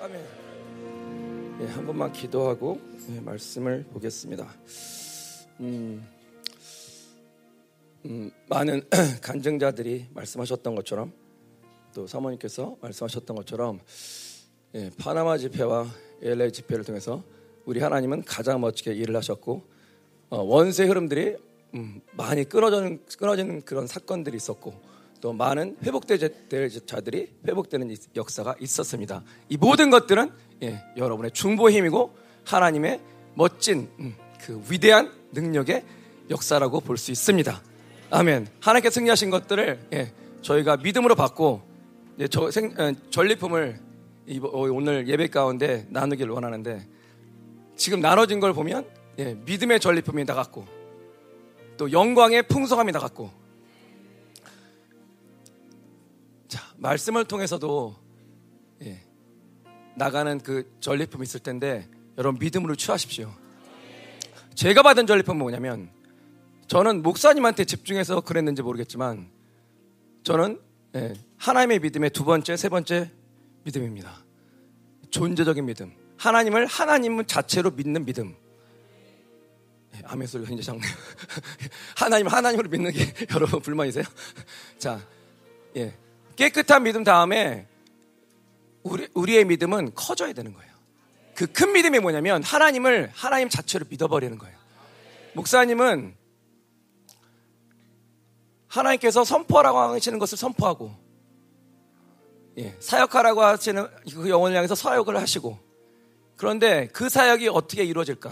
아멘. 예, 한 번만 기도하고 예, 말씀을 보겠습니다. 음, 음, 많은 간증자들이 말씀하셨던 것처럼 또 사모님께서 말씀하셨던 것처럼 예, 파나마 집회와 LA 집회를 통해서 우리 하나님은 가장 멋지게 일을 하셨고 어, 원세 흐름들이 음, 많이 끊어지는, 끊어지는 그런 사건들이 있었고 또 많은 회복될 자들이 회복되는 역사가 있었습니다. 이 모든 것들은 예, 여러분의 중보의 힘이고 하나님의 멋진 음, 그 위대한 능력의 역사라고 볼 수 있습니다. 아멘. 하나님께 승리하신 것들을 예, 저희가 믿음으로 받고 예, 저, 생, 예, 전리품을 이, 어, 오늘 예배 가운데 나누기를 원하는데 지금 나눠진 걸 보면 예, 믿음의 전리품이 나갔고 또 영광의 풍성함이 나갔고 자, 말씀을 통해서도 예, 나가는 그 전리품이 있을 텐데 여러분 믿음으로 취하십시오. 제가 받은 전리품은 뭐냐면 저는 목사님한테 집중해서 그랬는지 모르겠지만 저는 예, 하나님의 믿음의 두 번째, 세 번째 믿음입니다. 존재적인 믿음. 하나님을 하나님 자체로 믿는 믿음. 예, 아멘 소리가 굉장히. 하나님, 하나님으로 믿는 게 여러분 불만이세요? 자, 예. 깨끗한 믿음 다음에 우리, 우리의 믿음은 커져야 되는 거예요. 그 큰 믿음이 뭐냐면 하나님을 하나님 자체로 믿어버리는 거예요. 목사님은 하나님께서 선포하라고 하시는 것을 선포하고 예, 사역하라고 하시는 그 영혼을 향해서 사역을 하시고 그런데 그 사역이 어떻게 이루어질까?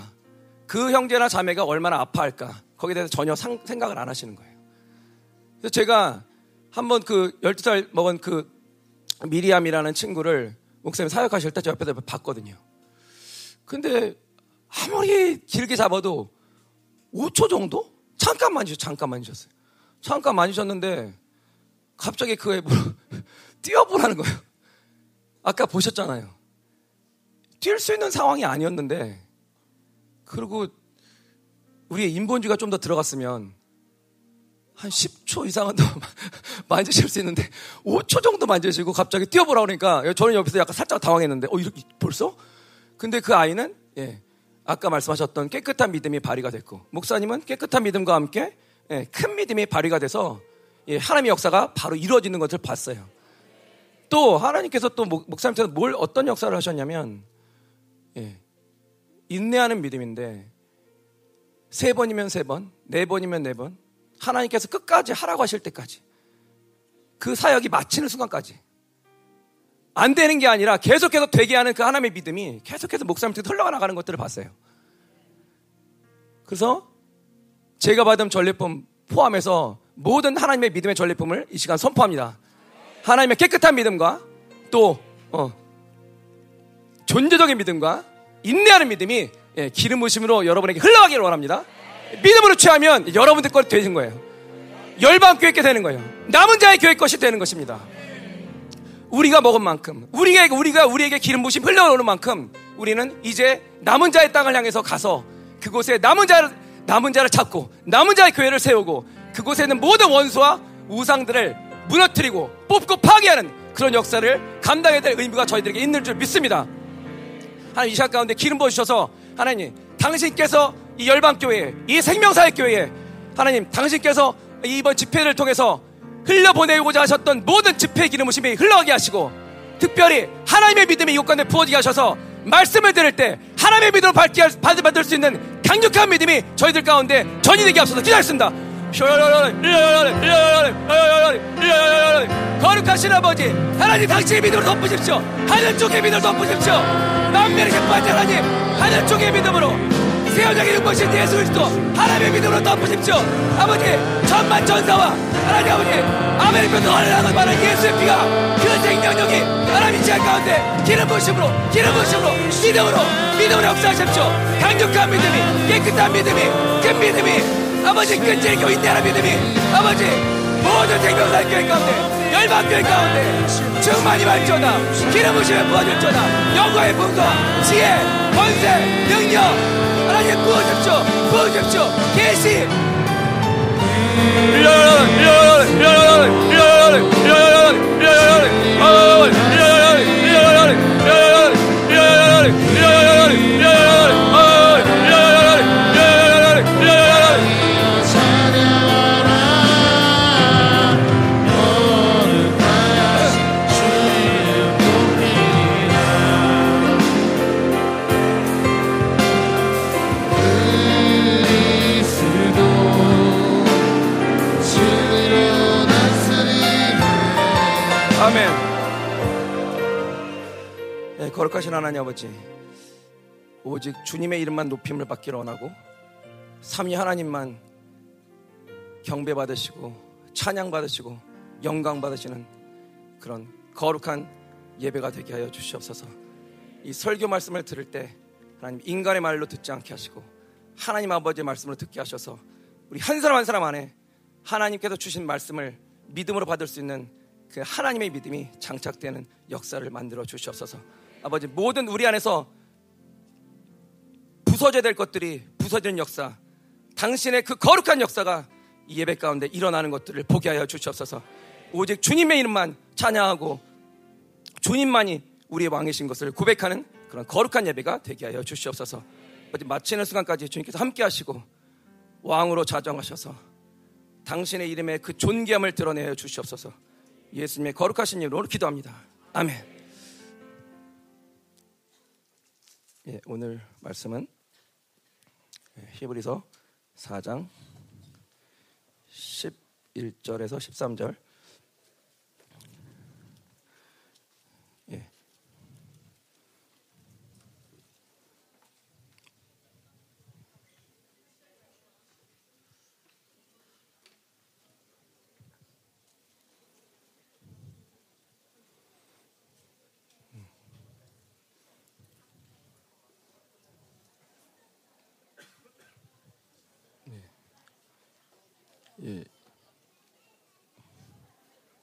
그 형제나 자매가 얼마나 아파할까? 거기에 대해서 전혀 상, 생각을 안 하시는 거예요. 그래서 제가 한번 그 12살 먹은 그 미리암이라는 친구를 목사님 사역하실 때 저 옆에서 봤거든요. 근데 아무리 길게 잡아도 5초 정도? 잠깐 만지셨, 잠깐 만지셨어요. 잠깐 만지셨는데 갑자기 그에 뭐 뛰어보라는 거예요. 아까 보셨잖아요. 뛸 수 있는 상황이 아니었는데 그리고 우리의 인본주의가 좀 더 들어갔으면 한 10초 이상은 더 만지실 수 있는데 5초 정도 만지시고 갑자기 뛰어보라 그러니까 저는 옆에서 약간 살짝 당황했는데 어 이렇게 벌써? 근데 그 아이는 예, 아까 말씀하셨던 깨끗한 믿음이 발휘가 됐고 목사님은 깨끗한 믿음과 함께 예, 큰 믿음이 발휘가 돼서 예, 하나님의 역사가 바로 이루어지는 것을 봤어요. 또 하나님께서 또 목 사님께서 뭘 어떤 역사를 하셨냐면 예, 인내하는 믿음인데 세 번이면 세 번, 네 번이면 네 번, 하나님께서 끝까지 하라고 하실 때까지 그 사역이 마치는 순간까지 안 되는 게 아니라 계속해서 되게 하는 그 하나님의 믿음이 계속해서 목사님한테 흘러가 나가는 것들을 봤어요. 그래서 제가 받은 전리품 포함해서 모든 하나님의 믿음의 전리품을 이 시간 선포합니다. 하나님의 깨끗한 믿음과 또 어, 존재적인 믿음과 인내하는 믿음이 예, 기름 부심으로 여러분에게 흘러가기를 원합니다. 믿음으로 취하면 여러분들 것이 되는 거예요. 열방 교회 게 되는 거예요. 남은 자의 교회 것이 되는 것입니다. 우리가 먹은 만큼, 우리가, 우리가 우리에게 기름 부심 흘러오는 만큼 우리는 이제 남은 자의 땅을 향해서 가서 그곳에 남은 자를, 남은 자를 찾고 남은 자의 교회를 세우고 그곳에 있는 모든 원수와 우상들을 무너뜨리고 뽑고 파괴하는 그런 역사를 감당해야 될 의무가 저희들에게 있는 줄 믿습니다. 하나님 이 시간 가운데 기름 부어주셔서 하나님 당신께서 이 열방교회, 이 생명사역교회에 하나님 당신께서 이번 집회를 통해서 흘려보내고자 하셨던 모든 집회 기름 부심이 흘러가게 하시고 특별히 하나님의 믿음이 이곳 가운데 부어지게 하셔서 말씀을 들을 때 하나님의 믿음을 받을, 받을 수 있는 강력한 믿음이 저희들 가운데 전이되게 앞서서 기도했습니다. 거룩하신 아버지 하나님 당신의 믿음으로 덮으십시오. 하늘 쪽의 믿음으로 덮으십시오. 만면의 기뻐하신 하나님 하늘 쪽의 믿음으로 세워장의 눈보신 예수 그리스도. 하나님의 믿음으로 덮으십시오. 아버지 천만 전사와 하나님 아버지 아메리카도 얼라고 말한 예수의 피가 그 생명력이 하나님 지하 가운데 기름 부심으로 기름 부심으로 믿음으로 믿음으로 역사하십시오. 강력한 믿음이 깨끗한 믿음이 큰 믿음이 아버지 끈질기고 인내하는 믿음이 아버지 모든 생명사 교회 가운데 열방교회 가운데 충만히 말전다. 기름 부심에 부어줄전다. 영광의 풍성와 지혜 권세 능력 하나님 부어주십시오 부어주십시오 계시 예, 거룩하신 하나님 아버지 오직 주님의 이름만 높임을 받기를 원하고 삼위 하나님만 경배 받으시고 찬양 받으시고 영광 받으시는 그런 거룩한 예배가 되게 하여 주시옵소서. 이 설교 말씀을 들을 때 하나님 인간의 말로 듣지 않게 하시고 하나님 아버지의 말씀으로 듣게 하셔서 우리 한 사람 한 사람 안에 하나님께서 주신 말씀을 믿음으로 받을 수 있는 그 하나님의 믿음이 장착되는 역사를 만들어 주시옵소서. 아버지 모든 우리 안에서 부서져야 될 것들이 부서지는 역사, 당신의 그 거룩한 역사가 이 예배 가운데 일어나는 것들을 보게 하여 주시옵소서. 오직 주님의 이름만 찬양하고 주님만이 우리의 왕이신 것을 고백하는 그런 거룩한 예배가 되게 하여 주시옵소서. 마치는 순간까지 주님께서 함께 하시고 왕으로 자정하셔서 당신의 이름의 그 존귀함을 드러내어 주시옵소서. 예수님의 거룩하신 이름으로 기도합니다. 아멘. 예, 오늘 말씀은 히브리서 4장 11절에서 13절 예. 예.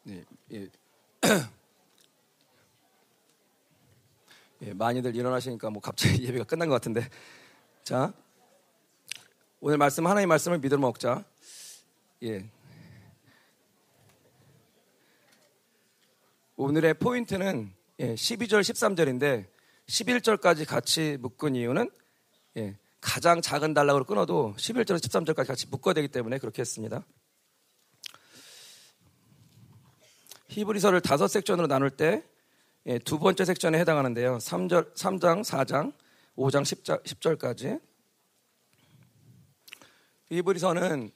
네, 예. 예, 많이들 일어나시니까 뭐 갑자기 예배가 끝난 것 같은데. 자, 오늘 말씀 하나님 말씀을 믿으러 먹자. 예. 오늘의 포인트는 예, 12절, 13절인데 11절까지 같이 묶은 이유는 예, 가장 작은 단락으로 끊어도 11절, 13절까지 같이 묶어야 되기 때문에 그렇게 했습니다. 히브리서를 다섯 섹션으로 나눌 때 두 예, 번째 섹션에 해당하는데요. 3절, 3장, 4장, 5장, 10절, 10절까지. 히브리서는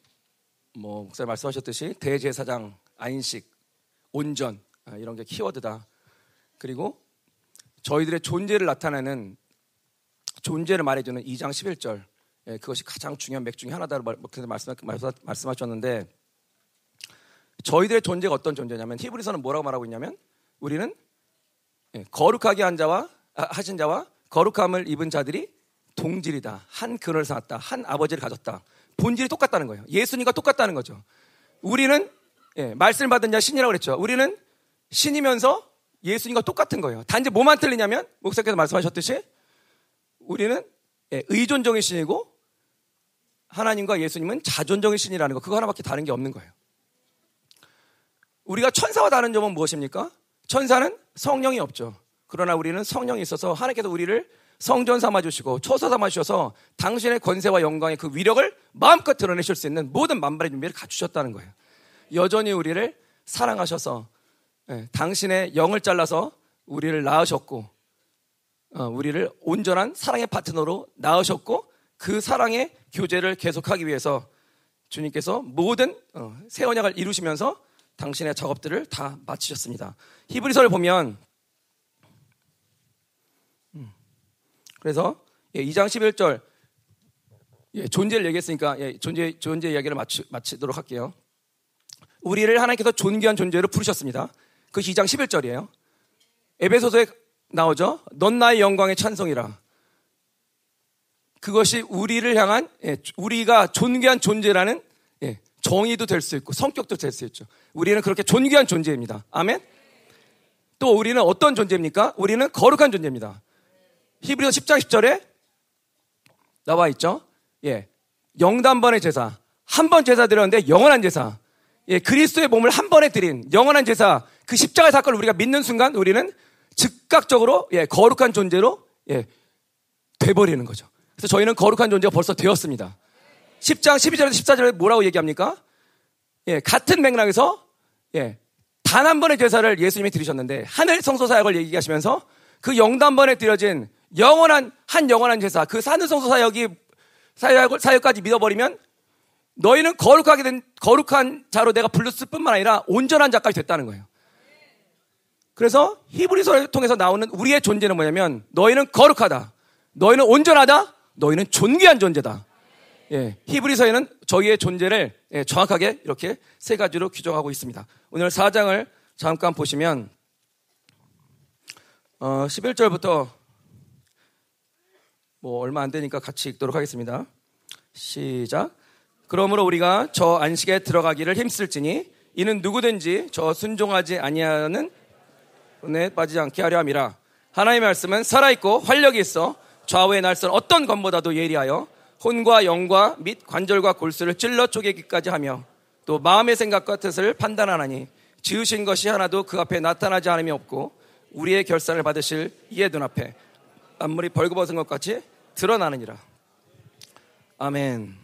뭐 목사님 말씀하셨듯이 대제사장, 안식, 온전 아, 이런 게 키워드다. 그리고 저희들의 존재를 나타내는 존재를 말해주는 2장 11절 예, 그것이 가장 중요한 맥 중에 하나다고 말씀, 말씀하셨는데 저희들의 존재가 어떤 존재냐면 히브리서는 뭐라고 말하고 있냐면 우리는 예, 거룩하게 한 자와 아, 하신 자와 거룩함을 입은 자들이 동질이다. 한 근을 쌓았다. 한 아버지를 가졌다. 본질이 똑같다는 거예요. 예수님과 똑같다는 거죠. 우리는 예, 말씀을 받은 자 신이라고 그랬죠. 우리는 신이면서 예수님과 똑같은 거예요. 단지 뭐만 틀리냐면 목사께서 말씀하셨듯이 우리는 예, 의존적인 신이고 하나님과 예수님은 자존적인 신이라는 거 그거 하나밖에 다른 게 없는 거예요. 우리가 천사와 다른 점은 무엇입니까? 천사는 성령이 없죠. 그러나 우리는 성령이 있어서 하나님께서 우리를 성전 삼아 주시고 초소 삼아 주셔서 당신의 권세와 영광의 그 위력을 마음껏 드러내실 수 있는 모든 만발의 준비를 갖추셨다는 거예요. 여전히 우리를 사랑하셔서 예, 당신의 영을 잘라서 우리를 낳으셨고 어, 우리를 온전한 사랑의 파트너로 낳으셨고 그 사랑의 교제를 계속하기 위해서 주님께서 모든 어, 새 언약을 이루시면서 당신의 작업들을 다 마치셨습니다. 히브리서를 보면 음, 그래서 2장 예, 11절 예, 존재를 얘기했으니까 예, 존재 존재 이야기를 마치, 마치도록 할게요. 우리를 하나님께서 존귀한 존재로 부르셨습니다. 그것이 2장 11절이에요. 에베소서에 나오죠. 넌 나의 영광의 찬송이라. 그것이 우리를 향한 예, 우리가 존귀한 존재라는 예, 정의도 될 수 있고 성격도 될 수 있죠. 우리는 그렇게 존귀한 존재입니다. 아멘. 또 우리는 어떤 존재입니까? 우리는 거룩한 존재입니다. 히브리서 10장 10절에 나와 있죠. 예. 영단번의 제사. 한 번 제사 드렸는데 영원한 제사. 예, 그리스도의 몸을 한 번에 드린 영원한 제사. 그 십자가 사건을 우리가 믿는 순간 우리는 즉각적으로 예, 거룩한 존재로 예, 돼버리는 거죠. 그래서 저희는 거룩한 존재가 벌써 되었습니다. 10장 12절에서 14절에 뭐라고 얘기합니까? 예, 같은 맥락에서 예, 단 한 번의 제사를 예수님이 드리셨는데 하늘 성소 사역을 얘기하시면서 그 영단번에 드려진 영원한 한 영원한 제사 그 하늘 성소 사역이 사역을 사역까지 믿어버리면 너희는 거룩하게 된 거룩한 자로 내가 불렀을 뿐만 아니라 온전한 자까지 됐다는 거예요. 그래서 히브리서를 통해서 나오는 우리의 존재는 뭐냐면 너희는 거룩하다. 너희는 온전하다. 너희는 존귀한 존재다. 예, 히브리서에는 저희의 존재를 예, 정확하게 이렇게 세 가지로 규정하고 있습니다. 오늘 4장을 잠깐 보시면 어, 11절부터 뭐 얼마 안 되니까 같이 읽도록 하겠습니다. 시작. 그러므로 우리가 저 안식에 들어가기를 힘쓸지니 이는 누구든지 저 순종하지 아니하는 은에 빠지지 않게 하려 함이라. 하나님의 말씀은 살아있고 활력이 있어 좌우의 날선 어떤 것보다도 예리하여 혼과 영과 및 관절과 골수를 찔러 쪼개기까지 하며 또 마음의 생각과 뜻을 판단하나니 지으신 것이 하나도 그 앞에 나타나지 않음이 없고 우리의 결산을 받으실 이의 눈앞에 만물이 벌거벗은 것 같이 드러나느니라. 아멘.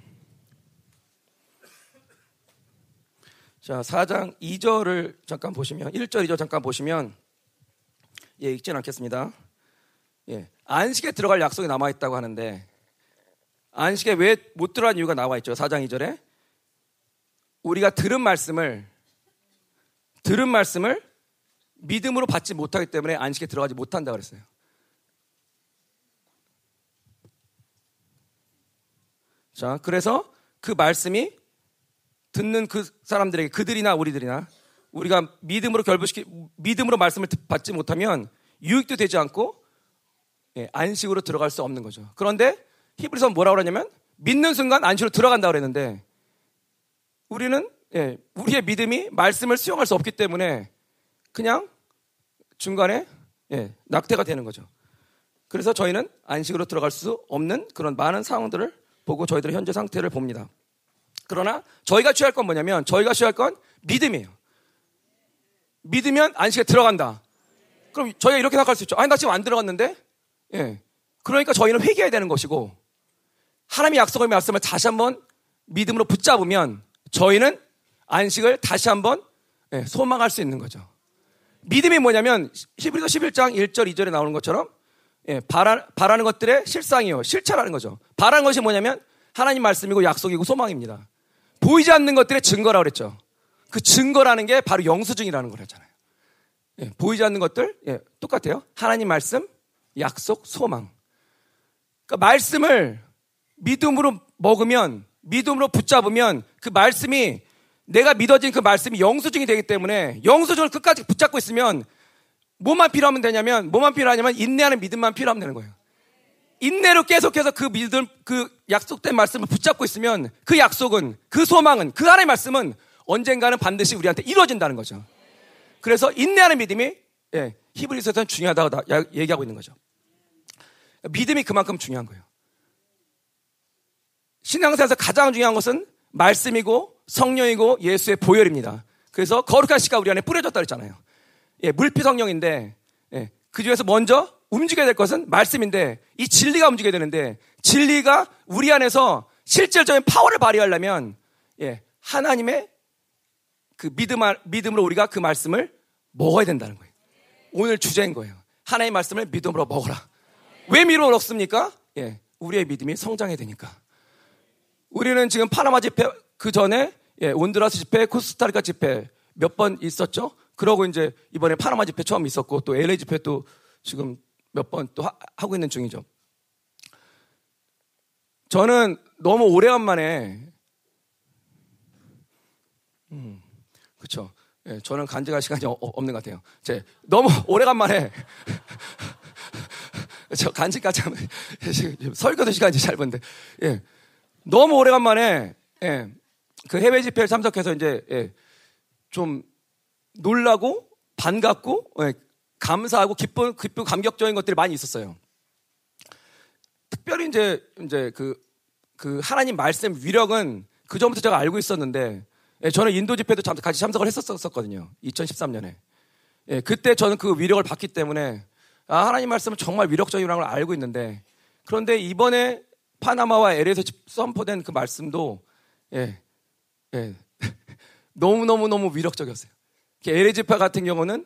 자, 4장 2절을 잠깐 보시면 1절 2절 잠깐 보시면 예, 읽지는 않겠습니다. 예. 안식에 들어갈 약속이 남아 있다고 하는데 안식에 왜 못 들어간 이유가 나와 있죠. 4장 2절에 우리가 들은 말씀을 들은 말씀을 믿음으로 받지 못하기 때문에 안식에 들어가지 못한다 그랬어요. 자, 그래서 그 말씀이 듣는 그 사람들에게 그들이나 우리들이나 우리가 믿음으로 결부시키 믿음으로 말씀을 받지 못하면 유익도 되지 않고 예, 안식으로 들어갈 수 없는 거죠. 그런데 히브리서 뭐라고 그러냐면 믿는 순간 안식으로 들어간다 그랬는데 우리는 예, 우리의 믿음이 말씀을 수용할 수 없기 때문에 그냥 중간에 예, 낙태가 되는 거죠. 그래서 저희는 안식으로 들어갈 수 없는 그런 많은 상황들을 보고 저희들의 현재 상태를 봅니다. 그러나 저희가 취할 건 뭐냐면 저희가 취할 건 믿음이에요. 믿으면 안식에 들어간다. 그럼 저희가 이렇게 생각할 수 있죠. 아니 나 지금 안 들어갔는데 예. 그러니까 저희는 회개해야 되는 것이고 하나님의 약속의 말씀을 다시 한번 믿음으로 붙잡으면 저희는 안식을 다시 한번 예, 소망할 수 있는 거죠. 믿음이 뭐냐면 히브리서 11장 1절 2절에 나오는 것처럼 예, 바라, 바라는 것들의 실상이요 실체라는 거죠. 바라는 것이 뭐냐면 하나님 말씀이고 약속이고 소망입니다. 보이지 않는 것들의 증거라고 그랬죠. 그 증거라는 게 바로 영수증이라는 거랬잖아요. 예, 보이지 않는 것들 예, 똑같아요. 하나님 말씀, 약속, 소망. 그러니까 말씀을 믿음으로 먹으면, 믿음으로 붙잡으면 그 말씀이 내가 믿어진 그 말씀이 영수증이 되기 때문에 영수증을 끝까지 붙잡고 있으면 뭐만 필요하면 되냐면 뭐만 필요하냐면 인내하는 믿음만 필요하면 되는 거예요. 인내로 계속해서 그 믿음, 그 약속된 말씀을 붙잡고 있으면 그 약속은, 그 소망은, 그 하나의 말씀은 언젠가는 반드시 우리한테 이루어진다는 거죠. 그래서 인내하는 믿음이 예, 히브리서에서는 중요하다고 얘기하고 있는 거죠. 믿음이 그만큼 중요한 거예요. 신앙생활에서 가장 중요한 것은 말씀이고 성령이고 예수의 보혈입니다. 그래서 거룩한 씨가 우리 안에 뿌려졌다 그랬잖아요. 예, 물피 성령인데 예, 그 중에서 먼저 움직여야 될 것은 말씀인데 이 진리가 움직여야 되는데 진리가 우리 안에서 실질적인 파워를 발휘하려면 예, 하나님의 그 믿음, 믿음으로 우리가 그 말씀을 먹어야 된다는 거예요. 오늘 주제인 거예요. 하나님의 말씀을 믿음으로 먹어라. 왜 믿음으로 먹습니까? 예, 우리의 믿음이 성장해야 되니까. 우리는 지금 파나마 집회 그 전에 예, 온드라스 집회, 코스타리카 집회 몇 번 있었죠. 그러고 이제 이번에 파나마 집회 처음 있었고 또 LA 집회 또 지금 몇 번 또 하고 있는 중이죠. 저는 너무 오래간만에 음, 그렇죠. 예, 저는 간직할 시간이 어, 없는 것 같아요. 제 너무 오래간만에 저 간직까지 하면 설교도 시간이 짧은데 예, 너무 오래간만에 예, 그 해외 집회에 참석해서 이제 예, 좀 놀라고 반갑고 예, 감사하고 기쁜 기쁜 감격적인 것들이 많이 있었어요. 특별히 이제 이제 그, 그 하나님 말씀 위력은 그 전부터 제가 알고 있었는데 예, 저는 인도 집회도 같이 참석을 했었거든요. 2013년에. 예, 그때 저는 그 위력을 받기 때문에 아, 하나님 말씀은 정말 위력적이라는 걸 알고 있는데 그런데 이번에 파나마와 LA에서 선포된 그 말씀도 예, 예, 너무 너무 너무 위력적이었어요. LA 집회 같은 경우는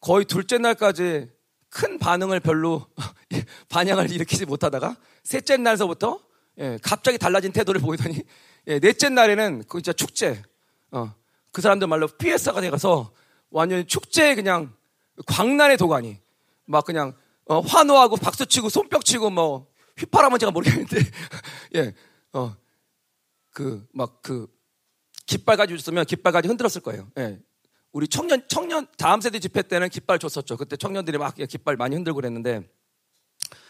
거의 둘째 날까지 큰 반응을 별로 반향을 일으키지 못하다가 셋째 날서부터 예, 갑자기 달라진 태도를 보이더니 예, 넷째 날에는 그 진짜 축제 어, 그 사람들 말로 피에스가 돼가서 완전히 축제에 그냥 광란의 도가니. 막 그냥 어, 환호하고 박수치고 손뼉치고 뭐 휘파람은 제가 모르겠는데 예. 어. 그 막 그 깃발 가지고 있으면 깃발 가지고 흔들었을 거예요. 예. 우리 청년 청년 다음 세대 집회 때는 깃발 줬었죠. 그때 청년들이 막 깃발 많이 흔들고 그랬는데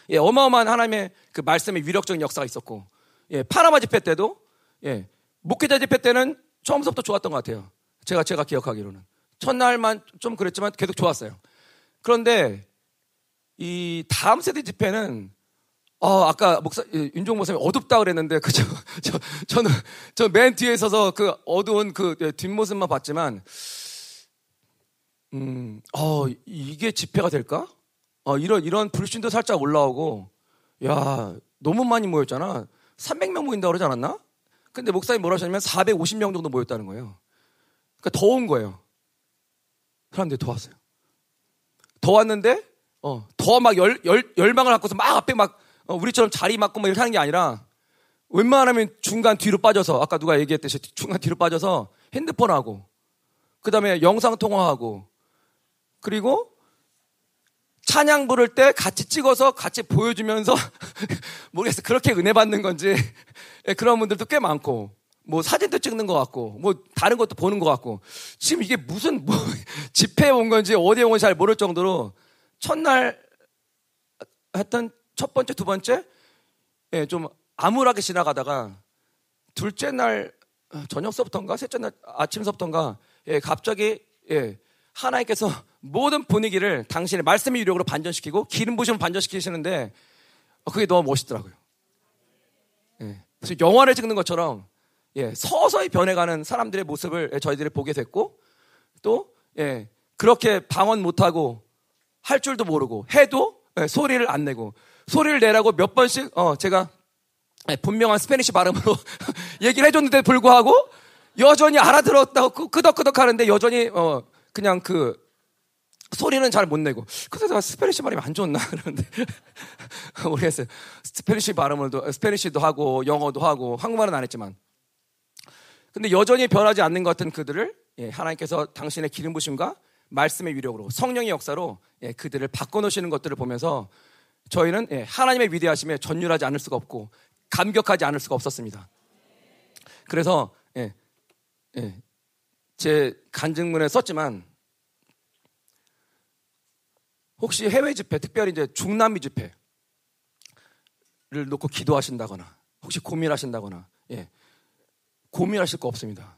예, 어마어마한 하나님의 그 말씀의 위력적인 역사가 있었고 예, 파나마 집회 때도 예, 목회자 집회 때는 처음부터 좋았던 것 같아요. 제가 제가 기억하기로는 첫날만 좀 그랬지만 계속 좋았어요. 그런데 이 다음 세대 집회는 어, 아까 목사, 윤종 목사님 어둡다 그랬는데, 그죠? 저, 저는, 저 맨 뒤에 서서 그 어두운 그 뒷모습만 봤지만, 음, 어, 이게 집회가 될까? 어, 이런, 이런 불신도 살짝 올라오고, 야, 너무 많이 모였잖아. 300명 모인다 그러지 않았나? 근데 목사님 뭐라 하셨냐면 450명 정도 모였다는 거예요. 그러니까 더운 거예요. 사람들이 더 왔어요. 더 왔는데, 어, 더 막 열, 열, 열망을 갖고서 막 앞에 막, 어, 우리처럼 자리 맞고 막 이렇게 하는 게 아니라, 웬만하면 중간 뒤로 빠져서, 아까 누가 얘기했듯이 중간 뒤로 빠져서 핸드폰 하고, 그 다음에 영상 통화하고, 그리고 찬양 부를 때 같이 찍어서 같이 보여주면서 모르겠어. 그렇게 은혜 받는 건지. 예, 그런 분들도 꽤 많고 뭐 사진도 찍는 것 같고 뭐 다른 것도 보는 것 같고. 지금 이게 무슨 뭐 집회에 온 건지 어디에 온 건지 잘 모를 정도로 첫날 했던 첫 번째 두 번째 예, 좀 암울하게 지나가다가 둘째 날 저녁 서부터인가 셋째 날 아침 서부터인가 예, 갑자기 예, 하나님께서 모든 분위기를 당신의 말씀의 유력으로 반전시키고 기름 부심을 반전시키시는데 어, 그게 너무 멋있더라고요. 예. 그래서 영화를 찍는 것처럼 예, 서서히 변해가는 사람들의 모습을 저희들이 보게 됐고 또 예, 그렇게 방언 못하고 할 줄도 모르고 해도 예, 소리를 안 내고 소리를 내라고 몇 번씩 어, 제가 예, 분명한 Spanish 발음으로 얘기를 해줬는데 불구하고 여전히 알아들었다고 끄덕끄덕 하는데 여전히 어, 그냥 그 소리는 잘 못 내고. 그래서 제가 Spanish 발음이 안 좋나? 그러는데. 모르겠어요. Spanish 발음을도, Spanish도 하고, 영어도 하고, 한국말은 안 했지만. 근데 여전히 변하지 않는 것 같은 그들을, 예, 하나님께서 당신의 기름 부심과 말씀의 위력으로, 성령의 역사로, 예, 그들을 바꿔놓으시는 것들을 보면서 저희는, 예, 하나님의 위대하심에 전율하지 않을 수가 없고, 감격하지 않을 수가 없었습니다. 그래서, 예, 예, 제 간증문에 썼지만, 혹시 해외 집회, 특별히 이제 중남미 집회를 놓고 기도하신다거나, 혹시 고민하신다거나, 예, 고민하실 거 없습니다.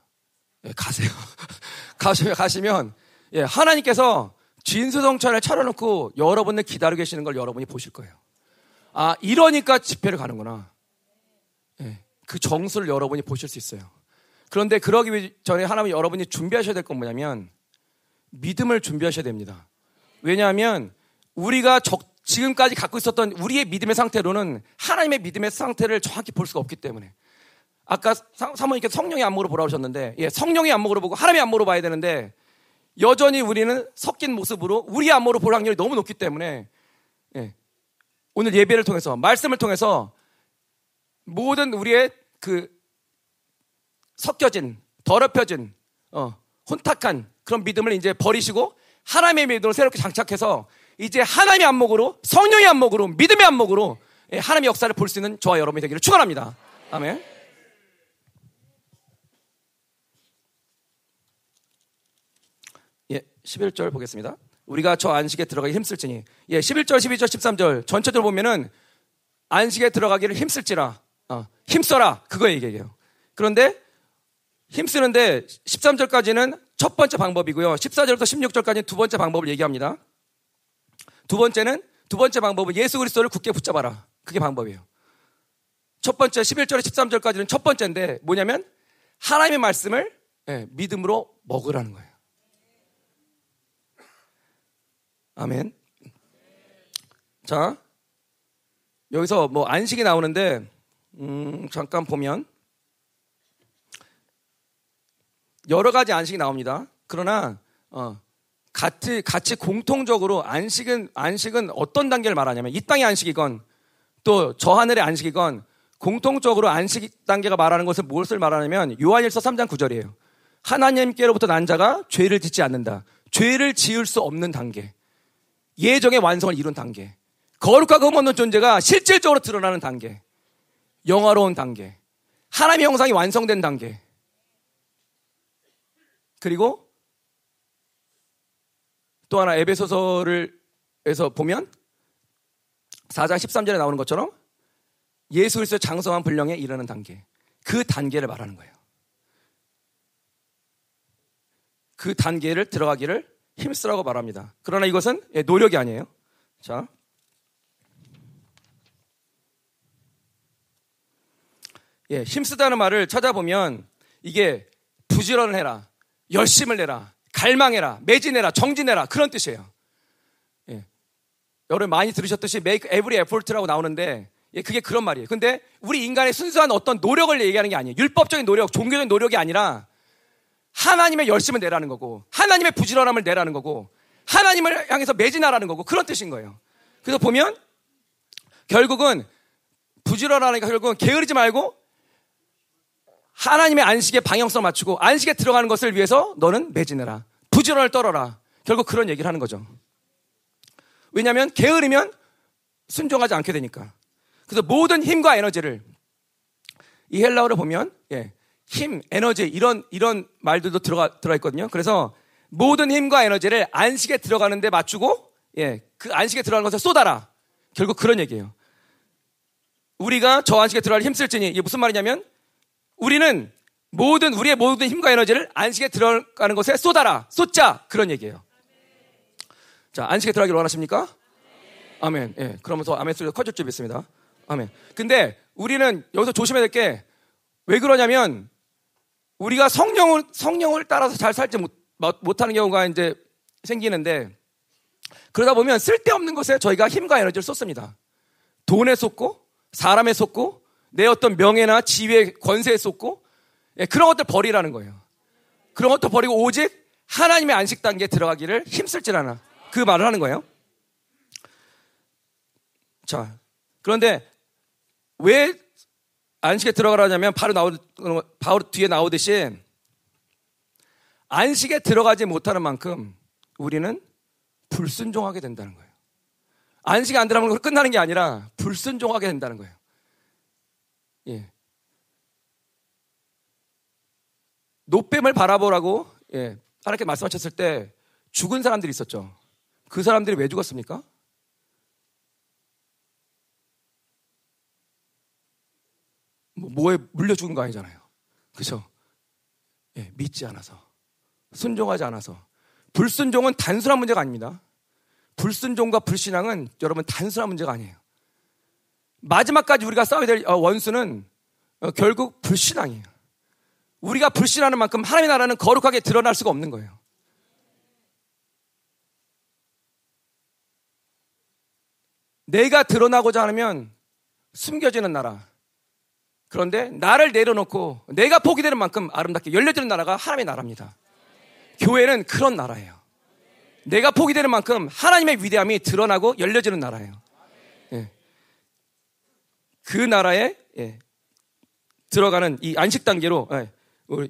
예, 가세요. 가시면, 가시면, 예, 하나님께서 진수성찬을 차려놓고 여러분을 기다리고 계시는 걸 여러분이 보실 거예요. 아, 이러니까 집회를 가는구나. 예, 그 정수를 여러분이 보실 수 있어요. 그런데 그러기 전에 하나님 여러분이 준비하셔야 될 건 뭐냐면 믿음을 준비하셔야 됩니다. 왜냐하면 우리가 적, 지금까지 갖고 있었던 우리의 믿음의 상태로는 하나님의 믿음의 상태를 정확히 볼 수가 없기 때문에 아까 사모님께서 성령의 안목으로 보라 하셨는데 예, 성령의 안목으로 보고 하나님의 안목으로 봐야 되는데 여전히 우리는 섞인 모습으로 우리의 안목으로 볼 확률이 너무 높기 때문에 예, 오늘 예배를 통해서 말씀을 통해서 모든 우리의 그 섞여진 더럽혀진 어, 혼탁한 그런 믿음을 이제 버리시고 하나님의 믿음을 새롭게 장착해서 이제 하나님의 안목으로 성령의 안목으로 믿음의 안목으로 예, 하나님의 역사를 볼 수 있는 저와 여러분이 되기를 축원합니다. 아멘. 예, 11절 보겠습니다. 우리가 저 안식에 들어가기 힘쓸지니 예, 11절, 12절, 13절 전체적으로 보면은 안식에 들어가기를 힘쓸지라 어, 힘써라 그거 얘기해요. 그런데 힘쓰는데 13절까지는 첫 번째 방법이고요. 14절부터 16절까지는 두 번째 방법을 얘기합니다. 두 번째는 두 번째 방법은 예수 그리스도를 굳게 붙잡아라. 그게 방법이에요. 첫 번째 11절에 13절까지는 첫 번째인데 뭐냐면 하나님의 말씀을 예, 믿음으로 먹으라는 거예요. 아멘. 자, 여기서 뭐 안식이 나오는데 음, 잠깐 보면 여러 가지 안식이 나옵니다. 그러나 어, 같이 같이 공통적으로 안식은 안식은 어떤 단계를 말하냐면 이 땅의 안식이건 또 저 하늘의 안식이건 공통적으로 안식 단계가 말하는 것을 무엇을 말하냐면 요한일서 3장 9절이에요. 하나님께로부터 난 자가 죄를 짓지 않는다. 죄를 지을 수 없는 단계. 예정의 완성을 이룬 단계. 거룩하고 흠없는 존재가 실질적으로 드러나는 단계. 영화로운 단계. 하나님의 형상이 완성된 단계. 그리고 또 하나 에베소서를 에서 보면 4장 13절에 나오는 것처럼 예수 그리스도 장성한 분량에 이르는 단계. 그 단계를 말하는 거예요. 그 단계를 들어가기를 힘쓰라고 말합니다. 그러나 이것은 예, 노력이 아니에요. 자. 예, 힘쓰다는 말을 찾아보면 이게 부지런을 해라. 열심을 내라. 갈망해라. 매진해라. 정진해라. 그런 뜻이에요. 예. 여러분 많이 들으셨듯이 make every effort라고 나오는데 예, 그게 그런 말이에요. 근데 우리 인간의 순수한 어떤 노력을 얘기하는 게 아니에요. 율법적인 노력, 종교적인 노력이 아니라 하나님의 열심을 내라는 거고 하나님의 부지런함을 내라는 거고 하나님을 향해서 매진하라는 거고 그런 뜻인 거예요. 그래서 보면 결국은 부지런하니까 결국은 게으르지 말고 하나님의 안식에 방향성을 맞추고 안식에 들어가는 것을 위해서 너는 매진해라. 부지런을 떨어라. 결국 그런 얘기를 하는 거죠. 왜냐하면 게으르면 순종하지 않게 되니까. 그래서 모든 힘과 에너지를 이 헬라어를 보면 예, 힘, 에너지 이런 이런 말들도 들어가 들어 있거든요. 그래서 모든 힘과 에너지를 안식에 들어가는데 맞추고 예, 그 안식에 들어가는 것을 쏟아라. 결국 그런 얘기예요. 우리가 저 안식에 들어갈 힘쓸지니 이게 무슨 말이냐면 우리는 모든 우리의 모든 힘과 에너지를 안식에 들어가는 것에 쏟아라, 쏟자 그런 얘기예요. 자, 안식에 들어가기를 원하십니까? 아멘. 예, 그러면서 아멘 소리가 커질 줄 믿습니다. 아멘. 근데 우리는 여기서 조심해야 될 게 왜 그러냐면 우리가 성령을 성령을 따라서 잘 살지 못, 못하는 경우가 이제 생기는데 그러다 보면 쓸데없는 것에 저희가 힘과 에너지를 쏟습니다. 돈에 쏟고 사람에 쏟고 내 어떤 명예나 지위에 권세에 쏟고 예, 그런 것들 버리라는 거예요. 그런 것도 버리고 오직 하나님의 안식 단계에 들어가기를 힘쓸줄 아나 그 말을 하는 거예요. 자, 그런데 왜 안식에 들어가라냐면 바로 나오 바로 뒤에 나오듯이 안식에 들어가지 못하는 만큼 우리는 불순종하게 된다는 거예요. 안식이 안 들어가면 끝나는 게 아니라 불순종하게 된다는 거예요. 예. 노뱀을 바라보라고 예, 하나님께 말씀하셨을 때 죽은 사람들이 있었죠. 그 사람들이 왜 죽었습니까? 뭐, 뭐에 물려 죽은 거 아니잖아요. 그죠? 예, 믿지 않아서. 순종하지 않아서. 불순종은 단순한 문제가 아닙니다. 불순종과 불신앙은 여러분 단순한 문제가 아니에요. 마지막까지 우리가 싸워야 될 어, 원수는 어, 결국 불신앙이에요. 우리가 불신하는 만큼 하나님의 나라는 거룩하게 드러날 수가 없는 거예요. 내가 드러나고자 하면 숨겨지는 나라. 그런데 나를 내려놓고 내가 포기되는 만큼 아름답게 열려지는 나라가 하나님의 나라입니다. 교회는 그런 나라예요. 내가 포기되는 만큼 하나님의 위대함이 드러나고 열려지는 나라예요. 예. 그 나라에 예. 들어가는 이 안식 단계로 예.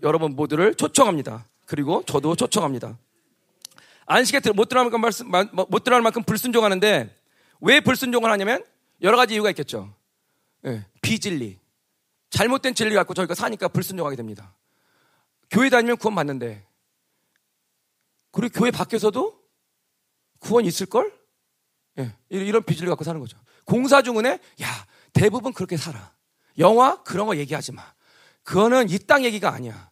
여러분 모두를 초청합니다. 그리고 저도 초청합니다. 안식에 못 들어갈 만큼, 못 들어갈 만큼 불순종하는데 왜 불순종을 하냐면 여러 가지 이유가 있겠죠. 비진리. 잘못된 진리 갖고 저희가 사니까 불순종하게 됩니다. 교회 다니면 구원 받는데, 그리고 교회 밖에서도 구원 있을걸? 예, 이런 비질리 갖고 사는 거죠. 공사 중은에, 야, 대부분 그렇게 살아. 영화? 그런 거 얘기하지 마. 그거는 이 땅 얘기가 아니야.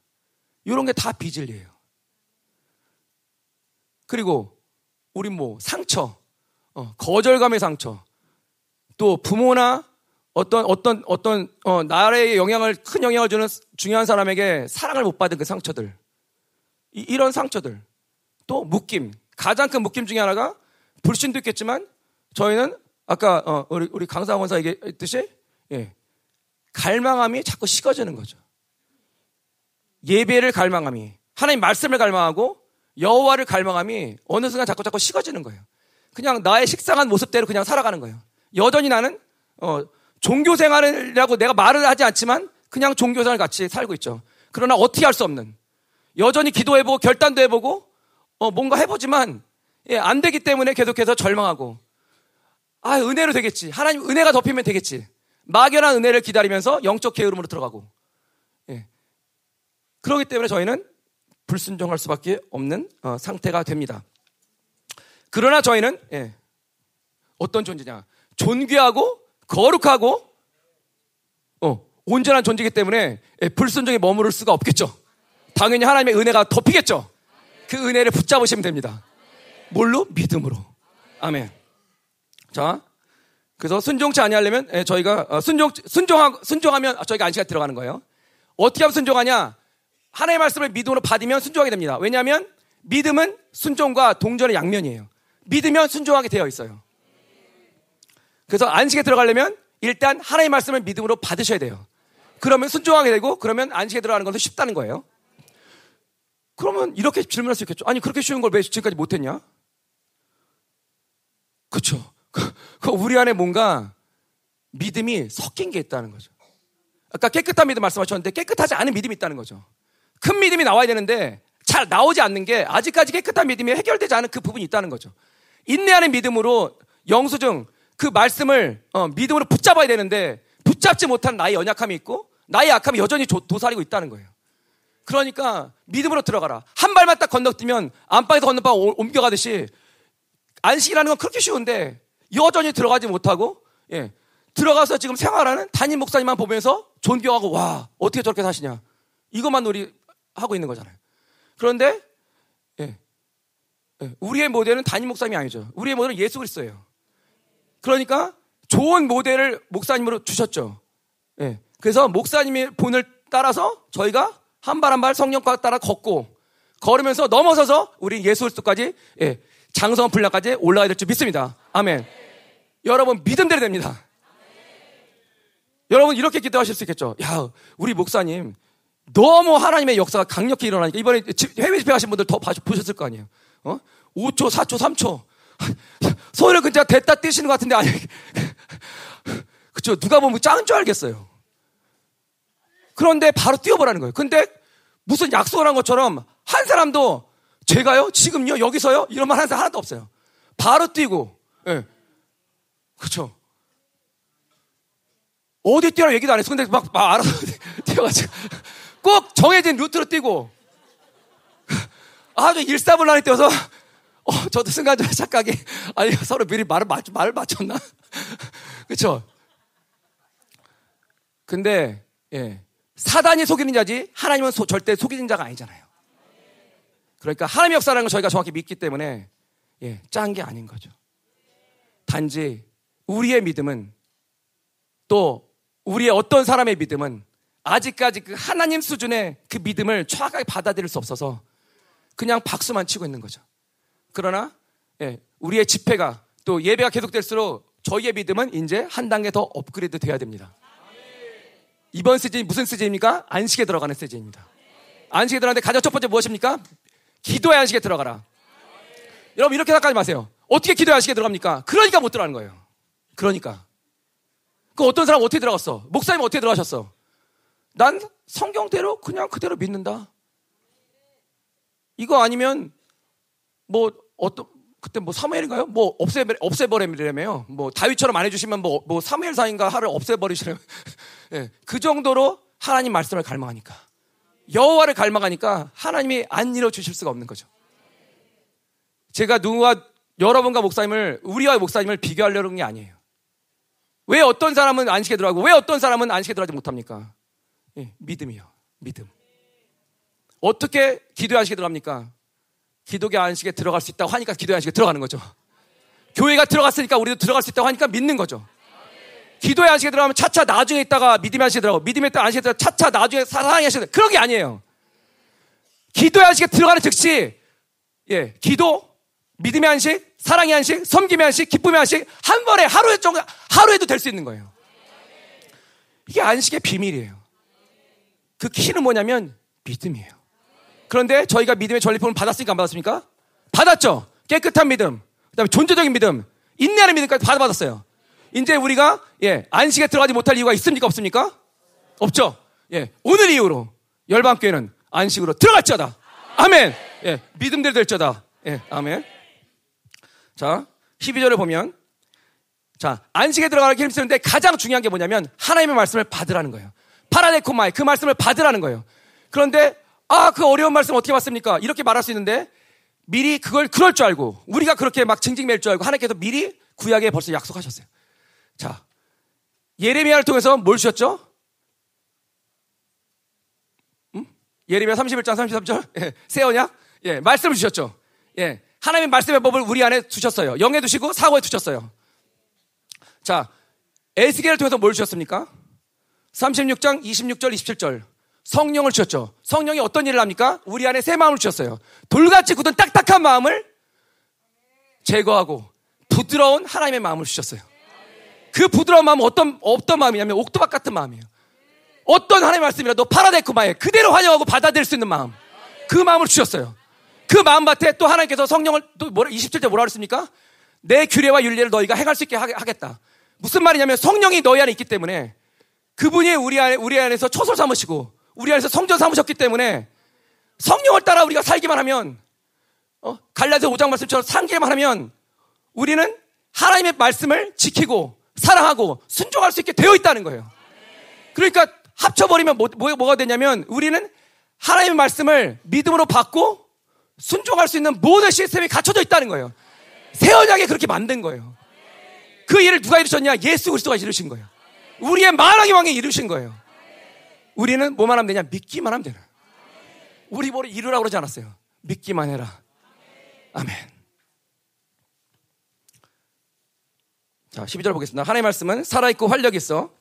이런 게 다 비질리예요. 그리고, 우리 뭐, 상처, 어, 거절감의 상처, 또 부모나 어떤 어떤 어떤 어, 나라에 영향을 큰 영향을 주는 중요한 사람에게 사랑을 못 받은 그 상처들 이, 런 상처들 또 묶임 가장 큰 묶임 중에 하나가 불신도 있겠지만 저희는 아까 어, 우리 우리 강사 원사 얘기했듯이 예, 갈망함이 자꾸 식어지는 거죠. 예배를 갈망함이 하나님 말씀을 갈망하고 여호와를 갈망함이 어느 순간 자꾸 자꾸 식어지는 거예요. 그냥 나의 식상한 모습대로 그냥 살아가는 거예요. 여전히 나는 어, 종교 생활이라고 내가 말을 하지 않지만 그냥 종교 생활 같이 살고 있죠. 그러나 어떻게 할 수 없는 여전히 기도해보고 결단도 해보고 어, 뭔가 해보지만 예, 안 되기 때문에 계속해서 절망하고 아 은혜로 되겠지 하나님 은혜가 덮이면 되겠지 막연한 은혜를 기다리면서 영적 게으름으로 들어가고 예. 그렇기 때문에 저희는 불순종할 수밖에 없는 어, 상태가 됩니다. 그러나 저희는 예, 어떤 존재냐 존귀하고 거룩하고 어, 온전한 존재이기 때문에 예, 불순종에 머무를 수가 없겠죠. 당연히 하나님의 은혜가 덮이겠죠. 그 은혜를 붙잡으시면 됩니다. 뭘로? 믿음으로. 아멘. 자, 그래서 순종치 아니하려면 예, 저희가 어, 순종 순종하 순종하면 저희가 안식에 들어가는 거예요. 어떻게 하면 순종하냐? 하나님의 말씀을 믿음으로 받으면 순종하게 됩니다. 왜냐하면 믿음은 순종과 동전의 양면이에요. 믿으면 순종하게 되어 있어요. 그래서 안식에 들어가려면 일단 하나님의 말씀을 믿음으로 받으셔야 돼요. 그러면 순종하게 되고 그러면 안식에 들어가는 것도 쉽다는 거예요. 그러면 이렇게 질문할 수 있겠죠. 아니 그렇게 쉬운 걸 왜 지금까지 못했냐? 그렇죠. 그 우리 안에 뭔가 믿음이 섞인 게 있다는 거죠. 아까 깨끗한 믿음 말씀하셨는데 깨끗하지 않은 믿음이 있다는 거죠. 큰 믿음이 나와야 되는데 잘 나오지 않는 게 아직까지 깨끗한 믿음이 해결되지 않은 그 부분이 있다는 거죠. 인내하는 믿음으로 영수증 그 말씀을 어, 믿음으로 붙잡아야 되는데 붙잡지 못한 나의 연약함이 있고 나의 약함이 여전히 조, 도사리고 있다는 거예요. 그러니까 믿음으로 들어가라. 한 발만 딱 건너뛰면 안방에서 건너방 옮겨가듯이 안식이라는 건 그렇게 쉬운데 여전히 들어가지 못하고 예, 들어가서 지금 생활하는 담임 목사님만 보면서 존경하고 와 어떻게 저렇게 사시냐 이것만 우리 하고 있는 거잖아요. 그런데 예, 예, 우리의 모델은 담임 목사님이 아니죠. 우리의 모델은 예수 그리스도예요. 그러니까 좋은 모델을 목사님으로 주셨죠. 예, 그래서 목사님의 본을 따라서 저희가 한 발 한 발 성령과 따라 걷고 걸으면서 넘어서서 우리 예수 그리스도까지 예, 장성 분량까지 올라가야 될 줄 믿습니다. 아멘. 여러분 믿음대로 됩니다. 여러분 이렇게 기도하실 수 있겠죠. 야, 우리 목사님 너무 하나님의 역사가 강력히 일어나니까 이번에 해외 집회 가신 분들 더 보셨을 거 아니에요. 어? 5초, 4초, 3초. 소리를 그냥 됐다 뛰시는 것 같은데 아니. 그쵸. 누가 보면 짱인 줄 알겠어요. 그런데 바로 뛰어보라는 거예요. 근데 무슨 약속을 한 것처럼 한 사람도 제가요? 지금요? 여기서요? 이런 말 하는 사람 하나도 없어요. 바로 뛰고, 예. 네. 그쵸. 어디 뛰라고 얘기도 안 했어. 근데 막, 막 알아서 뛰어가지고. 꼭 정해진 루트로 뛰고. 아주 일사불란히 뛰어서, 어, 저도 순간적으로 착각이, 아니, 서로 미리 말을, 맞, 말을 맞췄나? 그쵸. 근데, 예. 사단이 속이는 자지, 하나님은 소, 절대 속이는 자가 아니잖아요. 그러니까 하나님의 역사라는 걸 저희가 정확히 믿기 때문에, 예, 짠 게 아닌 거죠. 단지, 우리의 믿음은 또 우리의 어떤 사람의 믿음은 아직까지 그 하나님 수준의 그 믿음을 정확하게 받아들일 수 없어서 그냥 박수만 치고 있는 거죠. 그러나 예, 우리의 집회가 또 예배가 계속될수록 저희의 믿음은 이제 한 단계 더 업그레이드 돼야 됩니다. 이번 시즌이 무슨 시즌입니까? 안식에 들어가는 시즌입니다. 안식에 들어가는데 가장 첫 번째 무엇입니까? 기도의 안식에 들어가라. 여러분 이렇게 생각하지 마세요. 어떻게 기도의 안식에 들어갑니까? 그러니까 못 들어가는 거예요. 그러니까. 그 어떤 사람 어떻게 들어갔어? 목사님 어떻게 들어가셨어? 난 성경대로 그냥 그대로 믿는다. 이거 아니면 뭐 어떤 그때 뭐 사무엘인가요? 뭐 없애 없애버리려며요. 뭐 다윗처럼 안 해주시면 뭐, 뭐 사무엘 사인가 하를 없애버리시려면 네, 그 정도로 하나님 말씀을 갈망하니까 여호와를 갈망하니까 하나님이 안 이뤄 주실 수가 없는 거죠. 제가 누구와 여러분과 목사님을 우리와 목사님을 비교하려는 게 아니에요. 왜 어떤 사람은 안식에 들어가고 왜 어떤 사람은 안식에 들어가지 못합니까? 예, 믿음이요. 믿음. 어떻게 안식에 들어갑니까? 기도의 안식에 들어갈 수 있다고 하니까 기도의 안식에 들어가는 거죠. 교회가 들어갔으니까 우리도 들어갈 수 있다고 하니까 믿는 거죠. 기도의 안식에 들어가면 차차 나중에 있다가 믿음의 안식에 들어가고 믿음의 안식에 들어가 차차 나중에 사랑의 안식에 들어가 그런 게 아니에요. 기도의 안식에 들어가는 즉시 예, 기도, 믿음의 안식, 사랑의 안식, 섬김의 안식, 기쁨의 안식 한 번에 하루에 정도 하루에도 될 수 있는 거예요. 이게 안식의 비밀이에요. 그 키는 뭐냐면 믿음이에요. 그런데 저희가 믿음의 전리품을 받았으니까 안 받았습니까? 받았죠. 깨끗한 믿음, 그다음에 존재적인 믿음, 인내하는 믿음까지 받아받았어요. 이제 우리가 예 안식에 들어가지 못할 이유가 있습니까 없습니까? 없죠. 예 오늘 이후로 열방교회는 안식으로 들어갈지어다. 아멘. 예 믿음대로 될지어다. 예, 아멘. 자, 12절을 보면 자, 안식에 들어가기를 힘쓰는데 가장 중요한 게 뭐냐면 하나님의 말씀을 받으라는 거예요. παραδέχομαι 그 말씀을 받으라는 거예요. 그런데 아, 그 어려운 말씀 어떻게 받습니까? 이렇게 말할 수 있는데 미리 그걸 그럴 줄 알고 우리가 그렇게 막 징징맬 줄 알고 하나님께서 미리 구약에 벌써 약속하셨어요. 자, 예레미야를 통해서 뭘 주셨죠? 음? 예레미야 31장 33절 예, 새 언약 예, 말씀을 주셨죠. 예, 하나님의 말씀의 법을 우리 안에 두셨어요. 영에 두시고 사고에 두셨어요. 자, 에스겔을 통해서 뭘 주셨습니까? 36장 26절 27절 성령을 주셨죠. 성령이 어떤 일을 합니까? 우리 안에 새 마음을 주셨어요. 돌같이 굳은 딱딱한 마음을 제거하고 부드러운 하나님의 마음을 주셨어요. 그 부드러운 마음은 어떤, 어떤 마음이냐면 옥토박 같은 마음이에요. 어떤 하나님의 말씀이라도 파라데코마에 그대로 환영하고 받아들일 수 있는 마음. 그 마음을 주셨어요. 그 마음밭에 또 하나님께서 성령을 또 뭐라, 27절 뭐라 그랬습니까? 내 규례와 윤례를 너희가 행할 수 있게 하겠다. 무슨 말이냐면 성령이 너희 안에 있기 때문에 그분이 우리 안에, 우리 안에서 초설 삼으시고 우리 안에서 성전 삼으셨기 때문에 성령을 따라 우리가 살기만 하면 어? 갈라디아 5장 말씀처럼 살기만 하면 우리는 하나님의 말씀을 지키고 사랑하고 순종할 수 있게 되어 있다는 거예요. 그러니까 합쳐버리면 뭐, 뭐, 뭐 가 되냐면 우리는 하나님의 말씀을 믿음으로 받고 순종할 수 있는 모든 시스템이 갖춰져 있다는 거예요. 새 언약에 그렇게 만든 거예요. 그 일을 누가 이루셨냐? 예수 그리스도가 이루신 거예요. 우리의 만왕의 왕이 이루신 거예요. 우리는 뭐만 하면 되냐? 믿기만 하면 되는. 우리 뭐를 이루라고 그러지 않았어요. 믿기만 해라. 아멘. 자, 12절 보겠습니다. 하나님의 말씀은 살아있고 활력 있어.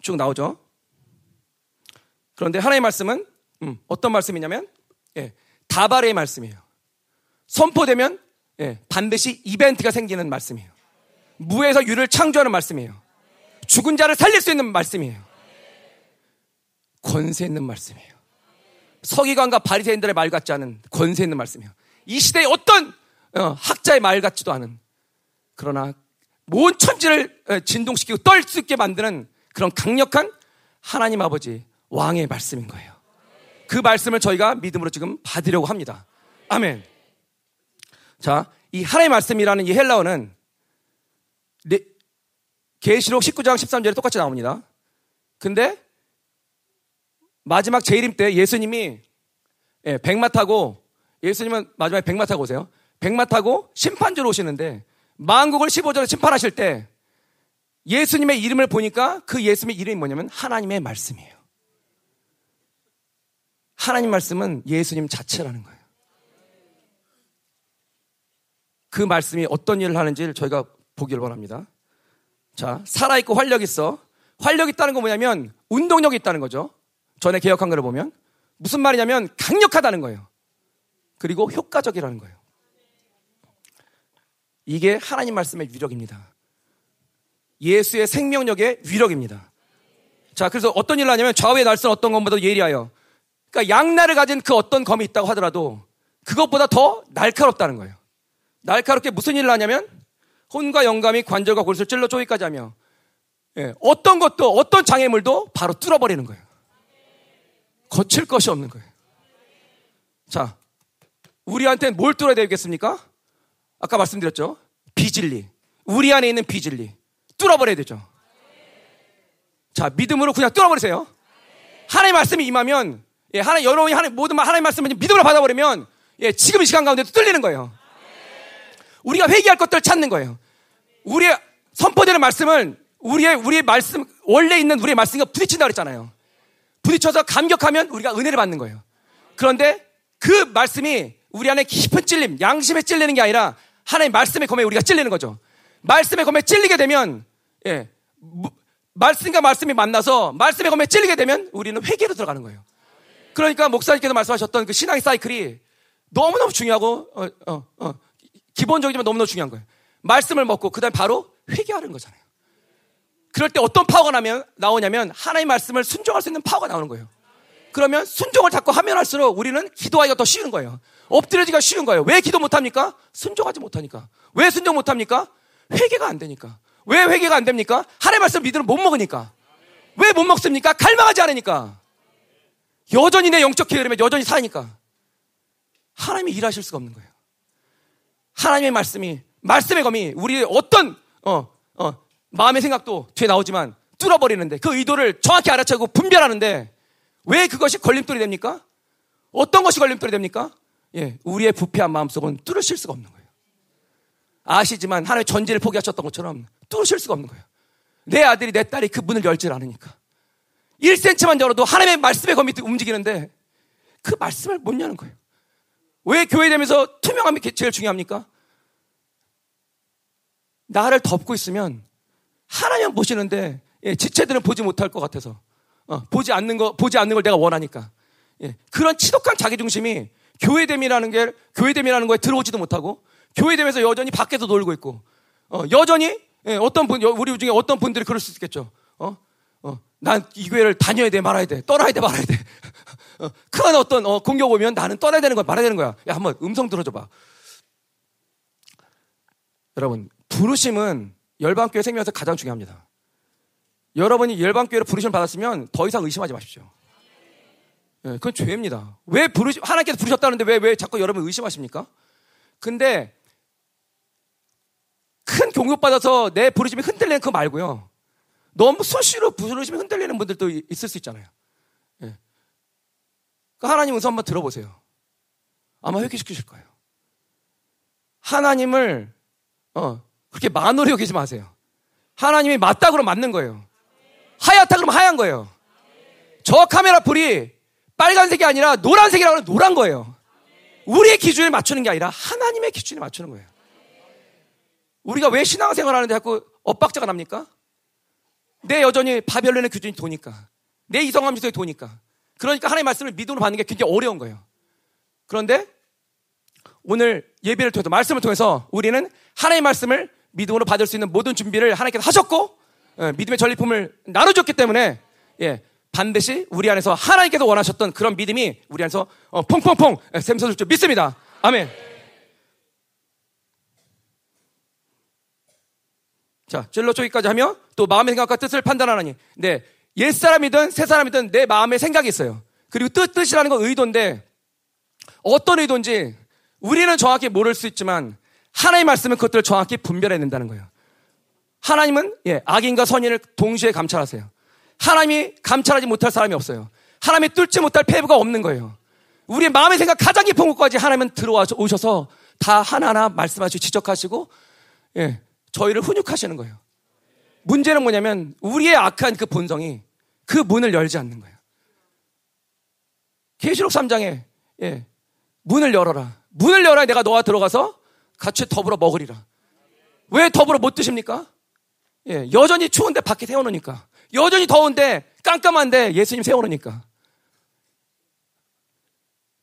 쭉 나오죠. 그런데 하나님의 말씀은 음, 어떤 말씀이냐면 예, 다발의 말씀이에요. 선포되면 예, 반드시 이벤트가 생기는 말씀이에요. 무에서 유를 창조하는 말씀이에요. 죽은 자를 살릴 수 있는 말씀이에요. 권세 있는 말씀이에요. 서기관과 바리새인들의 말 같지 않은 권세 있는 말씀이에요. 이 시대의 어떤 어, 학자의 말 같지도 않은 그러나 온 천지를 어, 진동시키고 떨 수 있게 만드는 그런 강력한 하나님 아버지 왕의 말씀인 거예요. 그 말씀을 저희가 믿음으로 지금 받으려고 합니다. 아멘. 자, 이 하나님의 말씀이라는 이 헬라어는 계시록 19장 13절에 똑같이 나옵니다. 근데 마지막 재림 때 예수님이 예, 백마 타고 예수님은 마지막에 백마 타고 오세요. 백마 타고 심판주로 오시는데 만국을 15절에 심판하실 때 예수님의 이름을 보니까 그 예수님의 이름이 뭐냐면 하나님의 말씀이에요. 하나님 말씀은 예수님 자체라는 거예요. 그 말씀이 어떤 일을 하는지를 저희가 보기를 원합니다. 자, 살아있고 활력 있어. 활력 있다는 건 뭐냐면 운동력이 있다는 거죠. 전에 개혁한 거를 보면 무슨 말이냐면 강력하다는 거예요. 그리고 효과적이라는 거예요. 이게 하나님 말씀의 위력입니다. 예수의 생명력의 위력입니다. 자, 그래서 어떤 일을 하냐면 좌우의 날선 어떤 것보다 예리하여. 그러니까 양날을 가진 그 어떤 검이 있다고 하더라도 그것보다 더 날카롭다는 거예요. 날카롭게 무슨 일을 하냐면 혼과 영감이 관절과 골수를 찔러 쪼기까지 하며 예, 어떤 것도 어떤 장애물도 바로 뚫어버리는 거예요. 거칠 것이 없는 거예요. 자, 우리한테는 뭘 뚫어야 되겠습니까? 아까 말씀드렸죠. 비진리. 우리 안에 있는 비진리. 뚫어버려야 되죠. 자, 믿음으로 그냥 뚫어버리세요. 하나님의 말씀이 임하면, 예, 하나, 여러분이 하나님, 모든 말, 하나님의 말씀을 믿음으로 받아버리면, 예, 지금 이 시간 가운데도 뚫리는 거예요. 우리가 회개할 것들을 찾는 거예요. 우리의 선포되는 말씀은 우리의, 우리의 말씀, 원래 있는 우리의 말씀과 부딪힌다 그랬잖아요. 부딪혀서 감격하면 우리가 은혜를 받는 거예요. 그런데 그 말씀이 우리 안에 깊은 찔림, 양심에 찔리는 게 아니라 하나의 말씀의 검에 우리가 찔리는 거죠. 말씀의 검에 찔리게 되면, 예, 말씀과 말씀이 만나서 말씀의 검에 찔리게 되면 우리는 회개로 들어가는 거예요. 그러니까 목사님께서 말씀하셨던 그 신앙의 사이클이 너무너무 중요하고, 어, 어, 어, 기본적이지만 너무너무 중요한 거예요. 말씀을 먹고 그 다음에 바로 회개하는 거잖아요. 그럴 때 어떤 파워가 나면, 나오냐면 하나님의 말씀을 순종할 수 있는 파워가 나오는 거예요. 그러면 순종을 자꾸 하면 할수록 우리는 기도하기가 더 쉬운 거예요. 엎드려지기가 쉬운 거예요. 왜 기도 못합니까? 순종하지 못하니까. 왜 순종 못합니까? 회개가 안 되니까. 왜 회개가 안 됩니까? 하나님의 말씀 믿으면 못 먹으니까. 왜 못 먹습니까? 갈망하지 않으니까. 여전히 내 영적 게으름에 여전히 사니까. 하나님이 일하실 수가 없는 거예요. 하나님의 말씀이 말씀의 검이 우리의 어떤 어, 어, 마음의 생각도 뒤에 나오지만 뚫어버리는데 그 의도를 정확히 알아채고 분별하는데 왜 그것이 걸림돌이 됩니까? 어떤 것이 걸림돌이 됩니까? 예, 우리의 부패한 마음속은 뚫으실 수가 없는 거예요. 아시지만 하나님의 전지를 포기하셨던 것처럼 뚫으실 수가 없는 거예요. 내 아들이 내 딸이 그 문을 열질 않으니까. 1cm만 열어도 하나님의 말씀의 검이 움직이는데 그 말씀을 못 여는 거예요. 왜 교회 되면서 투명함이 제일 중요합니까? 나를 덮고 있으면 하나님 보시는데 예, 지체들은 보지 못할 것 같아서 어, 보지 않는 거 보지 않는 걸 내가 원하니까 예, 그런 치독한 자기 중심이 교회됨이라는 게 교회됨이라는 거에 들어오지도 못하고 교회됨에서 여전히 밖에서 놀고 있고 어, 여전히 예, 어떤 분 우리 중에 어떤 분들이 그럴 수 있겠죠. 어? 어, 난 이 교회를 다녀야 돼 말아야 돼 떠나야 돼 말아야 돼. 어, 큰 어떤 어, 공격 오면 나는 떠나야 되는 거야 말아야 되는 거야. 야 한번 음성 들어줘봐. 여러분 부르심은 열방교회 생명에서 가장 중요합니다. 여러분이 열방교회로 부르심을 받았으면 더 이상 의심하지 마십시오. 네, 그건 죄입니다. 왜 부르시, 하나님께서 부르셨다는데 왜, 왜 자꾸 여러분 의심하십니까? 근데 큰 공격받아서 내 부르심이 흔들리는 그거 말고요. 너무 수시로 부르심이 흔들리는 분들도 있을 수 있잖아요. 네. 하나님 은서 한번 들어보세요. 아마 회개시키실 거예요. 하나님을 어, 그렇게 만으로 여기지 마세요. 하나님이 맞다 그러면 맞는 거예요. 하얗다 그러면 하얀 거예요. 저 카메라 불이 빨간색이 아니라 노란색이라고 하면 노란 거예요. 우리의 기준에 맞추는 게 아니라 하나님의 기준에 맞추는 거예요. 우리가 왜 신앙생활 하는데 자꾸 엇박자가 납니까? 내 여전히 바벨론의 기준이 도니까. 내 이성함 지성이 도니까. 그러니까 하나님의 말씀을 믿음으로 받는 게 굉장히 어려운 거예요. 그런데 오늘 예배를 통해서 말씀을 통해서 우리는 하나님의 말씀을 믿음으로 받을 수 있는 모든 준비를 하나님께서 하셨고 예, 믿음의 전리품을 나눠줬기 때문에 예, 반드시 우리 안에서 하나님께서 원하셨던 그런 믿음이 우리 안에서 어, 퐁퐁퐁 예, 샘솟을 줄 믿습니다. 아멘. 자, 찔러 쪼기까지 하면 또 마음의 생각과 뜻을 판단하나니. 네. 옛 사람이든 새 사람이든 내 마음의 생각이 있어요. 그리고 뜻, 뜻이라는 건 의도인데 어떤 의도인지 우리는 정확히 모를 수 있지만 하나님의 말씀은 그것들을 정확히 분별해낸다는 거예요. 하나님은 예, 악인과 선인을 동시에 감찰하세요. 하나님이 감찰하지 못할 사람이 없어요. 하나님이 뚫지 못할 폐부가 없는 거예요. 우리의 마음의 생각 가장 깊은 곳까지 하나님은 들어와 오셔서 다 하나하나 말씀하시고 지적하시고 예, 저희를 훈육하시는 거예요. 문제는 뭐냐면 우리의 악한 그 본성이 그 문을 열지 않는 거예요. 계시록 3장에 예, 문을 열어라. 문을 열어야 내가 너와 들어가서 같이 더불어 먹으리라. 왜 더불어 못 드십니까? 예, 여전히 추운데 밖에 세워놓으니까. 여전히 더운데 깜깜한데 예수님 세워놓으니까.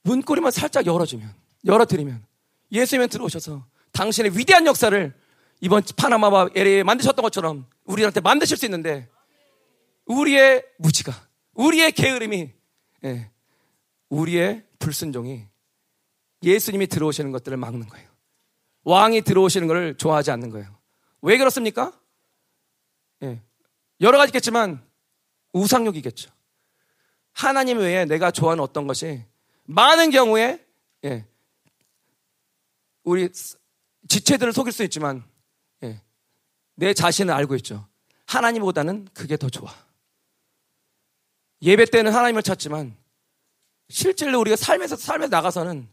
문고리만 살짝 열어주면, 열어드리면 예수님은 들어오셔서 당신의 위대한 역사를 이번 파나마와 LA에 만드셨던 것처럼 우리한테 만드실 수 있는데 우리의 무지가, 우리의 게으름이, 예, 우리의 불순종이 예수님이 들어오시는 것들을 막는 거예요. 왕이 들어오시는 것을 좋아하지 않는 거예요. 왜 그렇습니까? 예. 여러 가지 있겠지만 우상욕이겠죠. 하나님 외에 내가 좋아하는 어떤 것이 많은 경우에 예. 우리 지체들을 속일 수 있지만 예. 내 자신을 알고 있죠. 하나님보다는 그게 더 좋아. 예배 때는 하나님을 찾지만 실제로 우리가 삶에서 삶에서 나가서는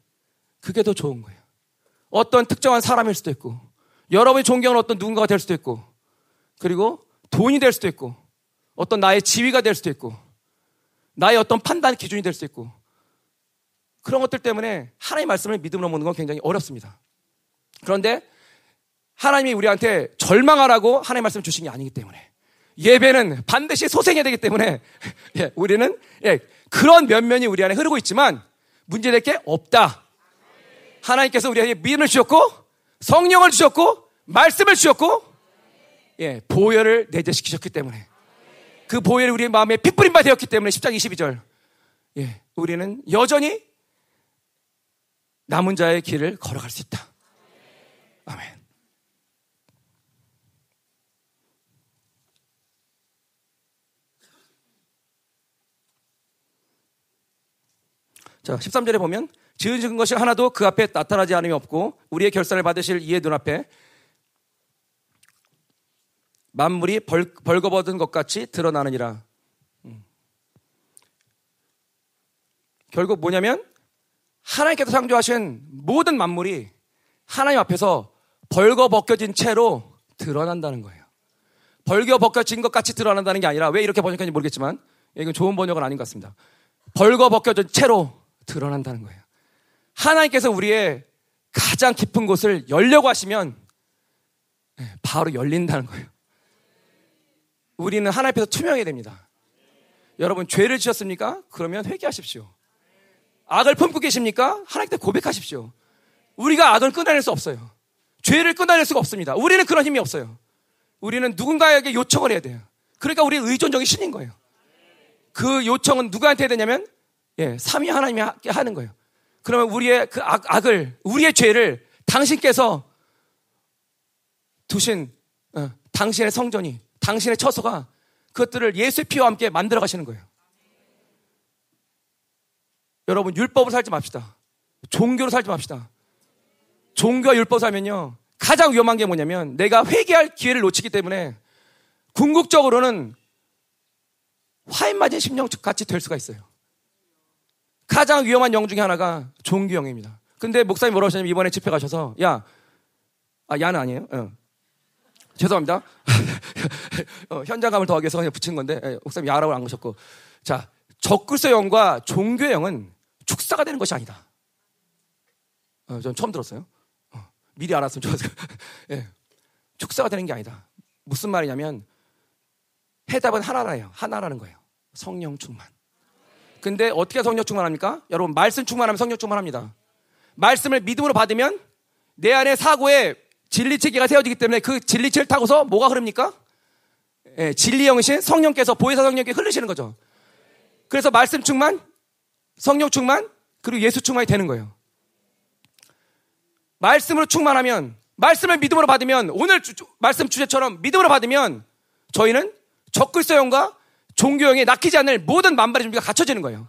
그게 더 좋은 거예요. 어떤 특정한 사람일 수도 있고, 여러분이 존경하는 어떤 누군가가 될 수도 있고, 그리고 돈이 될 수도 있고, 어떤 나의 지위가 될 수도 있고, 나의 어떤 판단 기준이 될 수도 있고, 그런 것들 때문에 하나님의 말씀을 믿음으로 먹는 건 굉장히 어렵습니다. 그런데 하나님이 우리한테 절망하라고 하나님의 말씀을 주신 게 아니기 때문에 예배는 반드시 소생해야 되기 때문에 예, 우리는 예, 그런 면면이 우리 안에 흐르고 있지만 문제될 게 없다. 하나님께서 우리에게 믿음을 주셨고 성령을 주셨고 말씀을 주셨고 예, 보혈을 내재시키셨기 때문에 그 보혈이 우리의 마음에 핏뿌린 바 되었기 때문에 10장 22절 예, 우리는 여전히 남은 자의 길을 걸어갈 수 있다. 아멘. 자, 13절에 보면 지은 것이 하나도 그 앞에 나타나지 않음이 없고 우리의 결산을 받으실 이의 눈앞에 만물이 벌, 벌거벗은 것 같이 드러나느니라. 음. 결국 뭐냐면 하나님께서 창조하신 모든 만물이 하나님 앞에서 벌거벗겨진 채로 드러난다는 거예요. 벌거벗겨진 것 같이 드러난다는 게 아니라 왜 이렇게 번역하는지 모르겠지만 이건 좋은 번역은 아닌 것 같습니다. 벌거벗겨진 채로 드러난다는 거예요. 하나님께서 우리의 가장 깊은 곳을 열려고 하시면 네, 바로 열린다는 거예요. 우리는 하나님 앞에서 투명해야 됩니다. 여러분 죄를 지었습니까? 그러면 회개하십시오. 악을 품고 계십니까? 하나님께 고백하십시오. 우리가 악을 끊어낼 수 없어요. 죄를 끊어낼 수가 없습니다. 우리는 그런 힘이 없어요. 우리는 누군가에게 요청을 해야 돼요. 그러니까 우리 의존적인 신인 거예요. 그 요청은 누구한테 해야 되냐면 예, 삼위 하나님이 하는 거예요. 그러면 우리의 그 악, 악을 우리의 죄를 당신께서 두신 어, 당신의 성전이 당신의 처소가 그것들을 예수의 피와 함께 만들어 가시는 거예요. 여러분 율법을 살지 맙시다. 종교로 살지 맙시다. 종교와 율법 살면요 가장 위험한 게 뭐냐면 내가 회개할 기회를 놓치기 때문에 궁극적으로는 화인 맞은 심령 같이 될 수가 있어요. 가장 위험한 영 중에 하나가 종교 영입니다. 근데 목사님 뭐라고 하셨냐면 이번에 집회 가셔서 야, 아 야는 아니에요. 어. 죄송합니다. 어, 현장감을 더하기 위해서 그냥 붙인 건데 예, 목사님 야라고 안 거셨고 자 적글서 영과 종교 영은 축사가 되는 것이 아니다. 어, 전 처음 들었어요. 어, 미리 알았으면 좋았어요. 예, 축사가 되는 게 아니다. 무슨 말이냐면 해답은 하나라요. 하나라는 거예요. 성령 충만. 근데 어떻게 성령 충만합니까? 여러분 말씀 충만하면 성령 충만합니다. 말씀을 믿음으로 받으면 내 안에 사고에 진리 체계가 세워지기 때문에 그 진리체를 타고서 뭐가 흐릅니까? 예, 진리 영신 성령께서 보혜사 성령께 흐르시는 거죠. 그래서 말씀 충만, 성령 충만, 그리고 예수 충만이 되는 거예요. 말씀으로 충만하면 말씀을 믿음으로 받으면 오늘 주, 말씀 주제처럼 믿음으로 받으면 저희는 적글서형과 종교형에 낚이지 않을 모든 만발의 준비가 갖춰지는 거예요.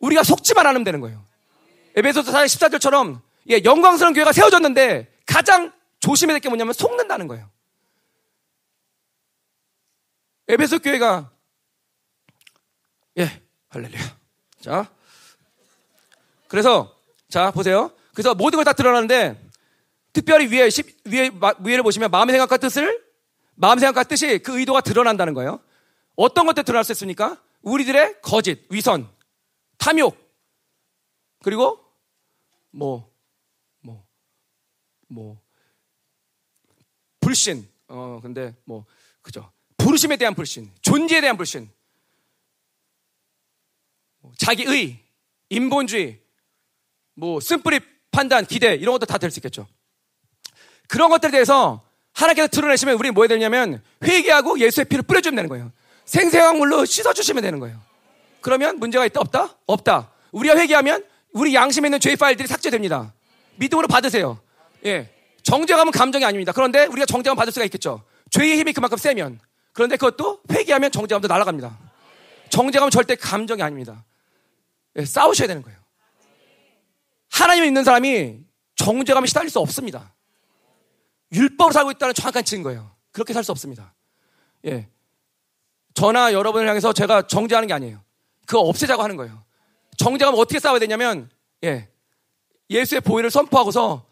우리가 속지만 않으면 되는 거예요. 에베소서 4장 14절처럼 예, 영광스러운 교회가 세워졌는데 가장 조심해야 될 게 뭐냐면 속는다는 거예요. 에베소 교회가 예, 할렐루야. 자. 그래서 자, 보세요. 그래서 모든 걸 다 드러나는데 특별히 위에 위에 위에를 보시면 마음의 생각과 뜻을 마음의 생각과 뜻이 그 의도가 드러난다는 거예요. 어떤 것들 드러날 수 있습니까? 우리들의 거짓, 위선, 탐욕, 그리고 뭐, 뭐, 뭐, 불신. 어, 근데 뭐, 그죠. 부르심에 대한 불신, 존재에 대한 불신, 뭐 자기의, 인본주의, 뭐, 쓴뿌리 판단, 기대, 이런 것도 다 될 수 있겠죠. 그런 것들에 대해서 하나님께서 드러내시면 우리 뭐 해야 되냐면 회개하고 예수의 피를 뿌려주면 되는 거예요. 생생한 물로 씻어주시면 되는 거예요. 그러면 문제가 있다? 없다? 없다. 우리가 회개하면 우리 양심에 있는 죄 파일들이 삭제됩니다. 믿음으로 받으세요. 예. 정죄감은 감정이 아닙니다. 그런데 우리가 정죄감 받을 수가 있겠죠. 죄의 힘이 그만큼 세면. 그런데 그것도 회개하면 정죄감도 날아갑니다. 정죄감은 절대 감정이 아닙니다. 예, 싸우셔야 되는 거예요. 하나님이 있는 사람이 정죄감에 시달릴 수 없습니다. 율법을 살고 있다는 정확한 증 거예요. 그렇게 살 수 없습니다. 예. 저나 여러분을 향해서 제가 정죄하는 게 아니에요. 그거 없애자고 하는 거예요. 정죄하면 어떻게 싸워야 되냐면, 예. 예수의 보혈을 선포하고서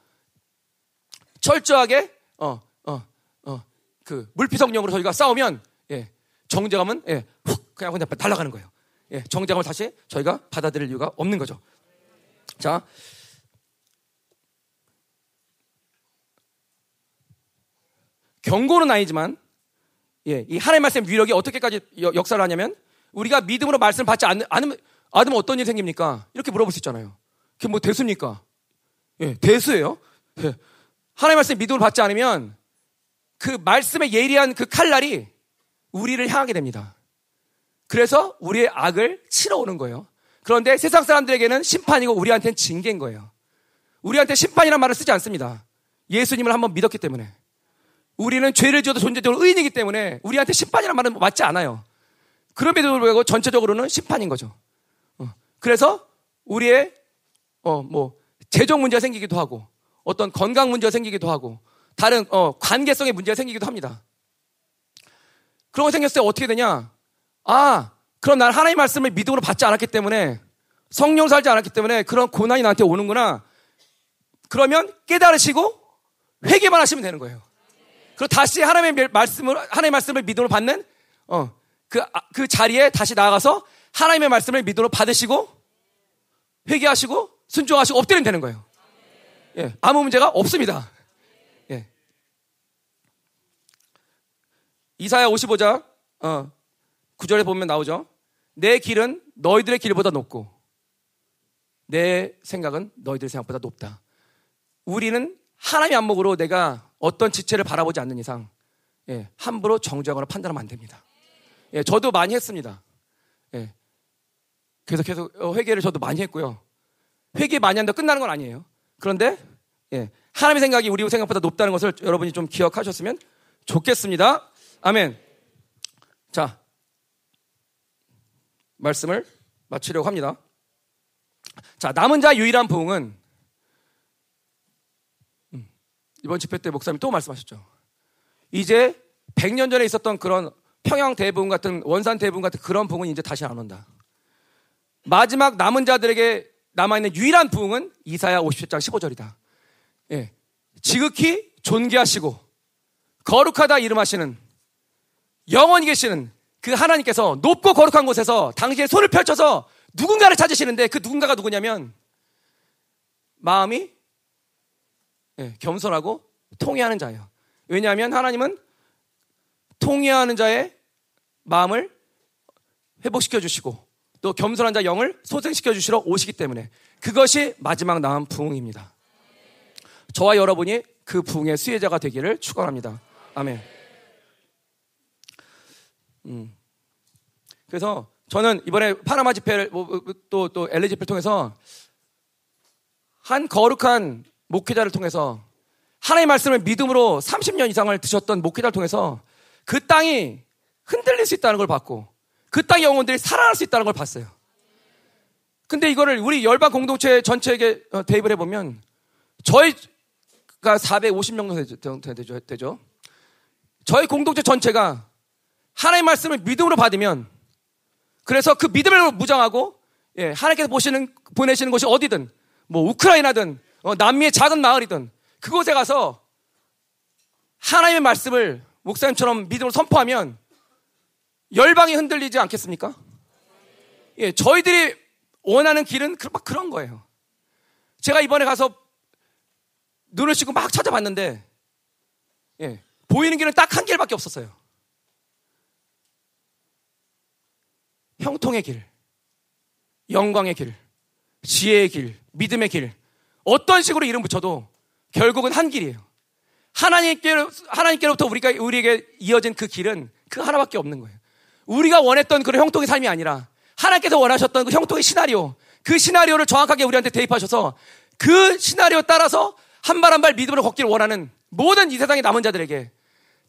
철저하게, 어, 어, 어, 그 물피성령으로 저희가 싸우면, 예. 정죄감은, 예. 훅, 그냥 그냥 날아가는 거예요. 예. 정죄감을 다시 저희가 받아들일 이유가 없는 거죠. 자. 경고는 아니지만 예, 이 하나님 말씀 위력이 어떻게까지 역사를 하냐면 우리가 믿음으로 말씀 받지 않, 않으면, 않으면 어떤 일이 생깁니까? 이렇게 물어볼 수 있잖아요. 그게 뭐 대수입니까? 예, 대수예요. 예. 하나님 말씀 믿음으로 받지 않으면 그 말씀의 예리한 그 칼날이 우리를 향하게 됩니다. 그래서 우리의 악을 치러 오는 거예요. 그런데 세상 사람들에게는 심판이고 우리한테는 징계인 거예요. 우리한테 심판이란 말을 쓰지 않습니다. 예수님을 한번 믿었기 때문에. 우리는 죄를 지어도 존재적으로 의인이기 때문에 우리한테 심판이라는 말은 맞지 않아요. 그럼에도 불구하고 전체적으로는 심판인 거죠. 어. 그래서 우리의 어 뭐 재정 문제가 생기기도 하고 어떤 건강 문제가 생기기도 하고 다른 어 관계성의 문제가 생기기도 합니다. 그런 거 생겼을 때 어떻게 되냐? 아, 그럼 난 하나님의 말씀을 믿음으로 받지 않았기 때문에 성령 살지 않았기 때문에 그런 고난이 나한테 오는구나. 그러면 깨달으시고 회개만 하시면 되는 거예요. 그리고 다시 하나님의 말씀을 하나님의 말씀을 믿음으로 받는 어그그 아, 그 자리에 다시 나아가서 하나님의 말씀을 믿음으로 받으시고 회개하시고 순종하시고 엎드리면 되는 거예요. 예, 아무 문제가 없습니다. 예. 이사야 55장 어, 9절에 보면 나오죠. 내 길은 너희들의 길보다 높고 내 생각은 너희들의 생각보다 높다. 우리는 하나님의 안목으로 내가 어떤 지체를 바라보지 않는 이상 예, 함부로 정죄하거나 판단하면 안 됩니다. 예, 저도 많이 했습니다. 예, 그래서 계속 어, 회개를 저도 많이 했고요. 회개 많이 한다 끝나는 건 아니에요. 그런데 예, 하나님의 생각이 우리 생각보다 높다는 것을 여러분이 좀 기억하셨으면 좋겠습니다. 아멘. 자, 말씀을 마치려고 합니다. 자, 남은 자 유일한 부흥은 음, 이번 집회 때 목사님 또 말씀하셨죠. 이제 100년 전에 있었던 그런 평양 대부흥 같은 원산 대부흥 같은 그런 부흥은 이제 다시 안 온다. 마지막 남은 자들에게 남아있는 유일한 부흥은 이사야 57장 15절이다. 예. 지극히 존귀하시고 거룩하다 이름하시는 영원히 계시는 그 하나님께서 높고 거룩한 곳에서 당신의 손을 펼쳐서 누군가를 찾으시는데 그 누군가가 누구냐면 마음이 예, 겸손하고 통해하는 자예요. 왜냐하면 하나님은 통해하는 자의 마음을 회복시켜 주시고 또 겸손한 자 영을 소생시켜 주시러 오시기 때문에 그것이 마지막 남은 부흥입니다. 저와 여러분이 그 부흥의 수혜자가 되기를 축원합니다. 아멘. 음. 그래서 저는 이번에 파나마 집회를 또또 뭐, 또 엘리 집회를 통해서 한 거룩한 목회자를 통해서 하나님의 말씀을 믿음으로 30년 이상을 드셨던 목회자를 통해서 그 땅이 흔들릴 수 있다는 걸 봤고 그 땅의 영혼들이 살아날 수 있다는 걸 봤어요. 근데 이거를 우리 열방 공동체 전체에게 어, 대입을 해보면 저희가 450명 정도 되죠, 되죠. 저희 공동체 전체가 하나님의 말씀을 믿음으로 받으면 그래서 그 믿음을 무장하고 예, 하나님께서 보시는 보내시는 곳이 어디든 뭐 우크라이나든 어, 남미의 작은 마을이든 그곳에 가서 하나님의 말씀을 목사님처럼 믿음으로 선포하면 열방이 흔들리지 않겠습니까? 예, 저희들이 원하는 길은 그, 막 그런 거예요. 제가 이번에 가서 눈을 씻고 막 찾아봤는데, 예, 보이는 길은 딱 한 길밖에 없었어요. 형통의 길, 영광의 길, 지혜의 길, 믿음의 길. 어떤 식으로 이름 붙여도 결국은 한 길이에요. 하나님께, 하나님께로부터 우리가, 우리에게 이어진 그 길은 그 하나밖에 없는 거예요. 우리가 원했던 그런 형통의 삶이 아니라 하나님께서 원하셨던 그 형통의 시나리오, 그 시나리오를 정확하게 우리한테 대입하셔서 그 시나리오 따라서 한 발 한 발 믿음으로 걷기를 원하는 모든 이 세상의 남은 자들에게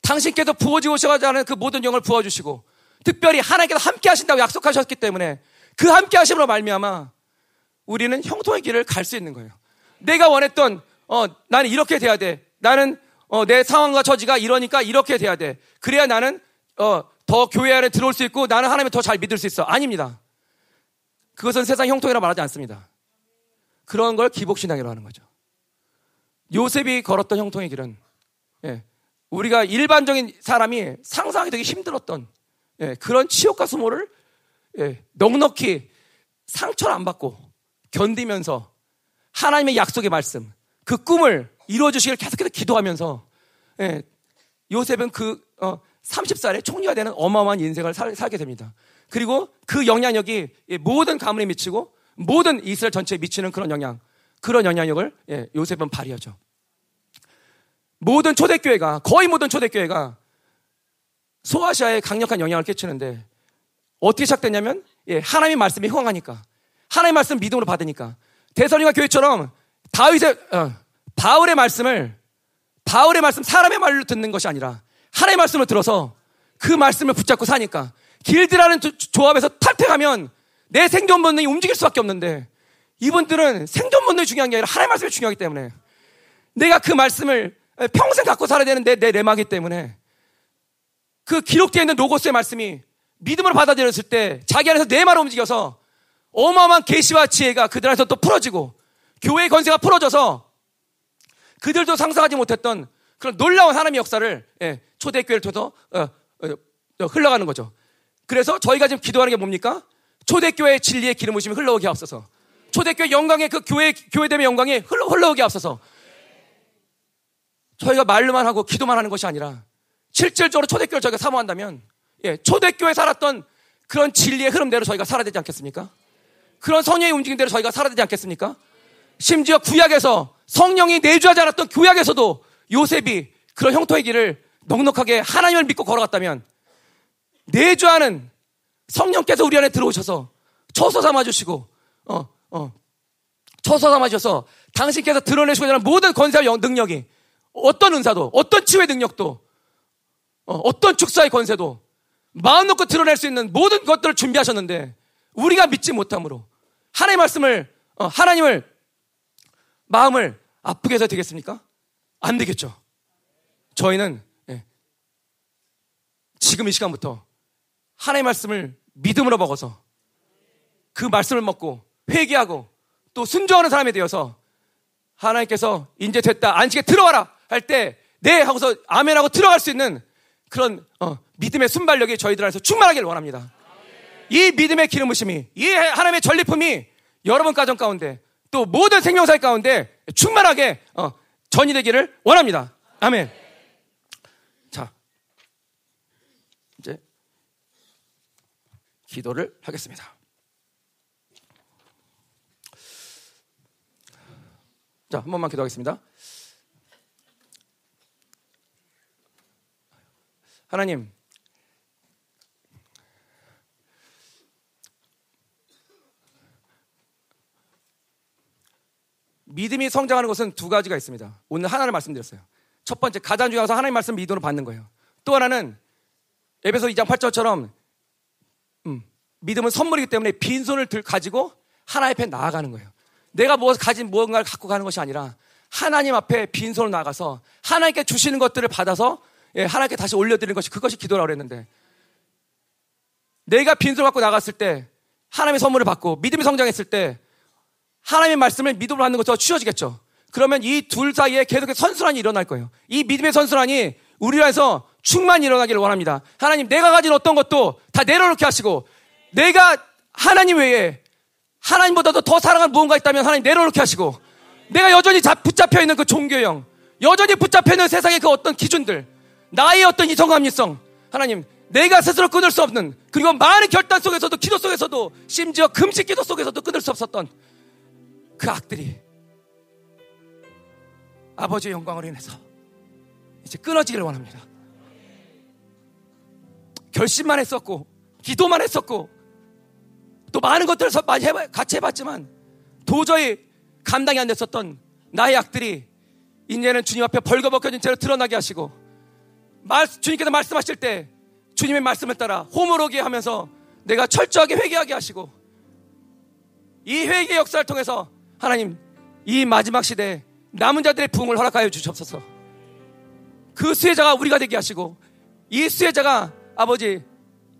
당신께서 부어지고 오셔가지 않은 그 모든 영을 부어주시고 특별히 하나님께서 함께 하신다고 약속하셨기 때문에 그 함께 하심으로 말미암아 우리는 형통의 길을 갈 수 있는 거예요. 내가 원했던 어 나는 이렇게 돼야 돼. 나는 어, 내 상황과 처지가 이러니까 이렇게 돼야 돼. 그래야 나는 어, 더 교회 안에 들어올 수 있고 나는 하나님을 더 잘 믿을 수 있어. 아닙니다. 그것은 세상 형통이라 말하지 않습니다. 그런 걸 기복신앙이라고 하는 거죠. 요셉이 걸었던 형통의 길은 예, 우리가 일반적인 사람이 상상하기 되게 힘들었던 예, 그런 치욕과 수모를 예, 넉넉히 상처를 안 받고 견디면서 하나님의 약속의 말씀, 그 꿈을 이루어 주시길 계속해서 기도하면서 예, 요셉은 그 어, 30살에 총리가 되는 어마어마한 인생을 살, 살게 됩니다. 그리고 그 영향력이 모든 가문에 미치고 모든 이스라엘 전체에 미치는 그런 영향, 그런 영향력을 예, 요셉은 발휘하죠. 모든 초대교회가, 거의 모든 초대교회가 소아시아에 강력한 영향을 끼치는데 어떻게 시작됐냐면 예, 하나님의 말씀이 흥황하니까 하나님의 말씀 믿음으로 받으니까 대선이가 교회처럼 다윗의 어, 바울의 말씀을 바울의 말씀 사람의 말로 듣는 것이 아니라 하나님의 말씀을 들어서 그 말씀을 붙잡고 사니까 길드라는 조, 합에서 탈퇴하면 내 생존 본능이 움직일 수밖에 없는데 이분들은 생존 본능이 중요한 게 아니라 하나님 말씀이 중요하기 때문에 내가 그 말씀을 평생 갖고 살아야 되는데 내 레마기 때문에 그 기록되어 있는 로고스의 말씀이 믿음으로 받아들였을 때 자기 안에서 내 말을 움직여서 어마어마한 계시와 지혜가 그들 안에서 또 풀어지고 교회의 건세가 풀어져서 그들도 상상하지 못했던 그런 놀라운 하나님의 역사를 예, 초대교회를 통해서 어, 어, 어, 흘러가는 거죠. 그래서 저희가 지금 기도하는 게 뭡니까? 초대교회의 진리의 기름 부심이 흘러오게 하옵소서. 초대교회 영광의 그 교회 교회됨의 영광이 흘러, 흘러오게 하옵소서. 저희가 말로만 하고 기도만 하는 것이 아니라 실질적으로 초대교회를 저희가 사모한다면 예, 초대교회 살았던 그런 진리의 흐름대로 저희가 살아야 되지 않겠습니까? 그런 성령의 움직임대로 저희가 살아야 되지 않겠습니까? 심지어 구약에서 성령이 내주하지 않았던 구약에서도 요셉이 그런 형통의 길을 넉넉하게 하나님을 믿고 걸어갔다면 내주하는 성령께서 우리 안에 들어오셔서 초소 삼아주시고 어, 어, 초소 삼아주셔서 당신께서 드러내시고 있는 모든 권세와 능력이 어떤 은사도 어떤 치유의 능력도 어, 떤 축사의 권세도 마음 놓고 드러낼 수 있는 모든 것들을 준비하셨는데 우리가 믿지 못함으로 하나님의 말씀을 어, 하나님을 마음을 아프게 해서 되겠습니까? 안 되겠죠. 저희는 예, 지금 이 시간부터 하나님의 말씀을 믿음으로 먹어서 그 말씀을 먹고 회개하고 또 순종하는 사람이 되어서 하나님께서 이제 됐다 안식에 들어와라 할 때 네 하고서 아멘하고 들어갈 수 있는 그런 어, 믿음의 순발력이 저희들 안에서 충만하기를 원합니다. 이 믿음의 기름 부심이 이 하나님의 전리품이 여러분 가정 가운데 또 모든 생명사의 가운데 충만하게 어, 전이 되기를 원합니다. 아멘. 자, 이제 기도를 하겠습니다. 자, 한 번만 기도하겠습니다. 하나님, 믿음이 성장하는 것은 두 가지가 있습니다. 오늘 하나를 말씀드렸어요. 첫 번째, 가장 중요해서 하나님 말씀 믿음으로 받는 거예요. 또 하나는 에베소 2장 8절처럼 음, 믿음은 선물이기 때문에 빈손을 들, 가지고 하나님 앞에 나아가는 거예요. 내가 무엇을 가진 무언가를 갖고 가는 것이 아니라 하나님 앞에 빈손을 나가서 하나님께 주시는 것들을 받아서 예, 하나님께 다시 올려드리는 것이 그것이 기도라고 그랬는데 내가 빈손을 갖고 나갔을 때 하나님의 선물을 받고 믿음이 성장했을 때 하나님의 말씀을 믿음으로 하는 것도 치워지겠죠. 그러면 이 둘 사이에 계속해서 선순환이 일어날 거예요. 이 믿음의 선순환이 우리 안에서 충만히 일어나기를 원합니다. 하나님, 내가 가진 어떤 것도 다 내려놓게 하시고, 내가 하나님 외에 하나님보다도 더 사랑하는 무언가 있다면 하나님 내려놓게 하시고, 내가 여전히 붙잡혀 있는 그 종교형, 여전히 붙잡혀 있는 세상의 그 어떤 기준들, 나의 어떤 이성합리성, 하나님, 내가 스스로 끊을 수 없는, 그리고 많은 결단 속에서도, 기도 속에서도, 심지어 금식 기도 속에서도 끊을 수 없었던 그 악들이 아버지의 영광으로 인해서 이제 끊어지기를 원합니다. 결심만 했었고, 기도만 했었고, 또 많은 것들을 많이 해봐, 같이 해봤지만 도저히 감당이 안 됐었던 나의 악들이 이제는 주님 앞에 벌거벗겨진 채로 드러나게 하시고 말, 주님께서 말씀하실 때 주님의 말씀을 따라 호모로게 하면서 내가 철저하게 회개하게 하시고 이 회개 역사를 통해서 하나님 이 마지막 시대에 남은 자들의 부흥을 허락하여 주시옵소서. 그 수혜자가 우리가 되게 하시고 이 수혜자가 아버지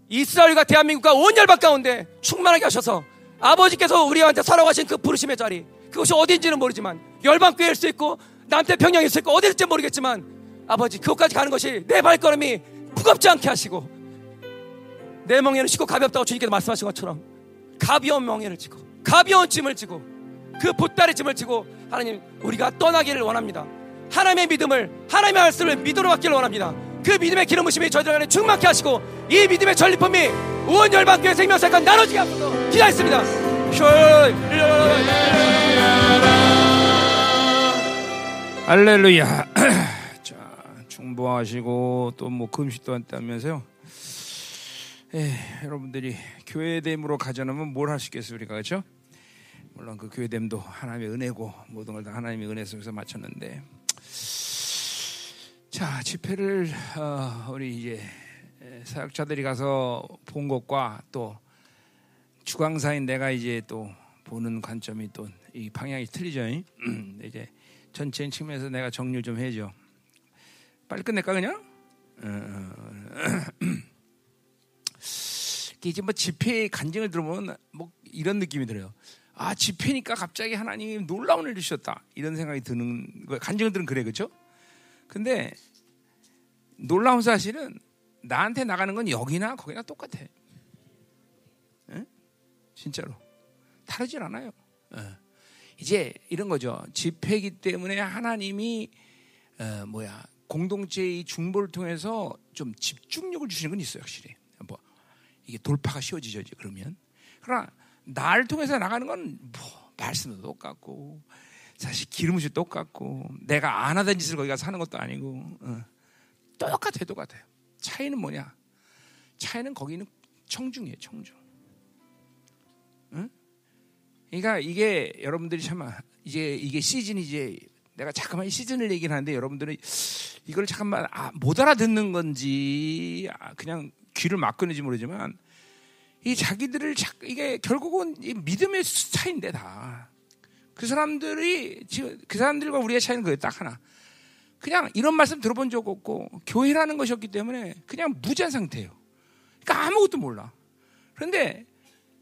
이스라엘과 대한민국과 온 열방 가운데 충만하게 하셔서 아버지께서 우리한테 살아가신 그 부르심의 자리 그것이 어딘지는 모르지만 열방교회일 수 있고 남태평양일 수 있고 어디일지 모르겠지만 아버지 그것까지 가는 것이 내 발걸음이 무겁지 않게 하시고 내 멍에는 쉽고 가볍다고 주님께서 말씀하신 것처럼 가벼운 멍에를 지고 가벼운 짐을 지고 그 보따리 짐을 지고 하나님 우리가 떠나기를 원합니다. 하나님의 믿음을 하나님의 말씀을 믿으러 받기를 원합니다. 그 믿음의 기름 부심이 저희들 안에 충만케 하시고 이 믿음의 전리품이 온 열방교회 생명사가 나눠지게 하소서 기도했습니다. 할렐루야. 자, 중보하시고 또 뭐 금식도 한다면서요. 에, 여러분들이 교회됨으로 가져놓으면 뭘 하시겠어요, 우리가 그렇죠? 물론 그 교회됨도 하나님의 은혜고 모든 걸 다 하나님의 은혜 속에서 마쳤는데 자 집회를 어, 우리 이제 사역자들이 가서 본 것과 또 주광사인 내가 이제 또 보는 관점이 또 이 방향이 틀리죠. 음, 이제 전체인 측면에서 내가 정리 좀 해줘. 빨리 끝낼까 그냥? 어, 어, 이제 뭐 집회 간증을 들어보면 뭐 이런 느낌이 들어요. 아 집회니까 갑자기 하나님이 놀라운 일을 주셨다 이런 생각이 드는 거 간증을 들은 그래 그렇죠? 근데 놀라운 사실은 나한테 나가는 건 여기나 거기나 똑같아. 에? 진짜로 다르질 않아요. 에. 이제 이런 거죠. 집회기 때문에 하나님이 어, 뭐야 공동체의 중보를 통해서 좀 집중력을 주시는 건 있어요, 확실히. 뭐 이게 돌파가 쉬워지죠, 그러면. 그러나 날 통해서 나가는 건 뭐 말씀도 똑같고 사실 기름이 똑같고 내가 안 하던 짓을 거기 가서 하는 것도 아니고 어. 똑같아요, 똑같아요. 차이는 뭐냐? 차이는 거기는 청중이에요, 청중. 응? 그러니까 이게 여러분들이 참 이제 이게 시즌이 이제 내가 잠깐만 이 시즌을 얘기를 하는데 여러분들은 이걸 잠깐만 아, 못 알아듣는 건지 아, 그냥 귀를 막고는지 모르지만 이 자기들을 자, 이게 결국은 이 믿음의 차이인데 다. 그 사람들이 지금 그 사람들과 우리의 차이는 그게 딱 하나. 그냥 이런 말씀 들어본 적 없고 교회라는 것이었기 때문에 그냥 무지한 상태예요. 그러니까 아무것도 몰라. 그런데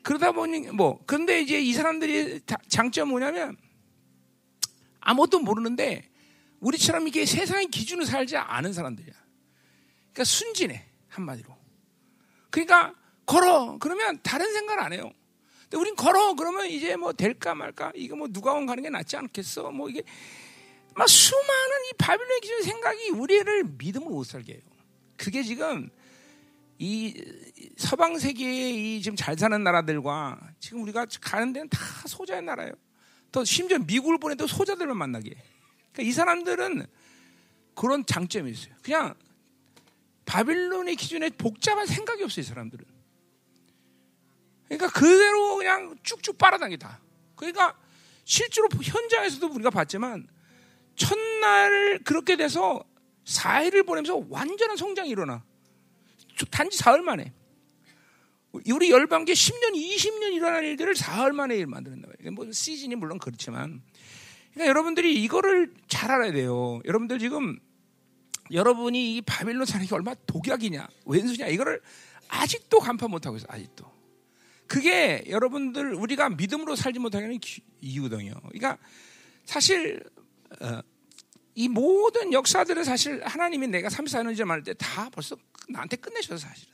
그러다 보니 뭐 그런데 이제 이 사람들이 장점 뭐냐면 아무것도 모르는데 우리처럼 이게 세상의 기준을 살지 않은 사람들이야. 그러니까 순진해 한마디로. 그러니까 걸어 그러면 다른 생각 안 해요. 근데 우린 걸어 그러면 이제 뭐 될까 말까 이거 뭐 누가 온 가는 게 낫지 않겠어 뭐 이게 막 수많은 이 바빌론 기준 생각이 우리를 믿음으로 못 살게 해요. 그게 지금 이 서방 세계의 이 지금 잘 사는 나라들과 지금 우리가 가는 데는 다 소자의 나라예요. 또 심지어 미국을 보내도 소자들만 만나게. 그러니까 이 사람들은 그런 장점이 있어요. 그냥 바빌론의 기준에 복잡한 생각이 없어요, 이 사람들은. 그러니까 그대로 그냥 쭉쭉 빨아당기다. 그러니까 실제로 현장에서도 우리가 봤지만 첫날 그렇게 돼서 4일을 보내면서 완전한 성장이 일어나. 단지 사흘 만에. 우리 열방계 10년, 20년 일어난 일들을 사흘 만에 일 만드는다. 뭐 시즌이 물론 그렇지만. 그러니까 여러분들이 이거를 잘 알아야 돼요. 여러분들 지금 여러분이 이 바빌론 사는 게 얼마나 독약이냐, 왼수냐, 이거를 아직도 간파 못하고 있어, 아직도. 그게 여러분들 우리가 믿음으로 살지 못하는 이유거든요. 그러니까 사실 어, 이 모든 역사들은 사실 하나님이 내가 34년 전에 말할 때 다 벌써 나한테 끝내셔서 사실은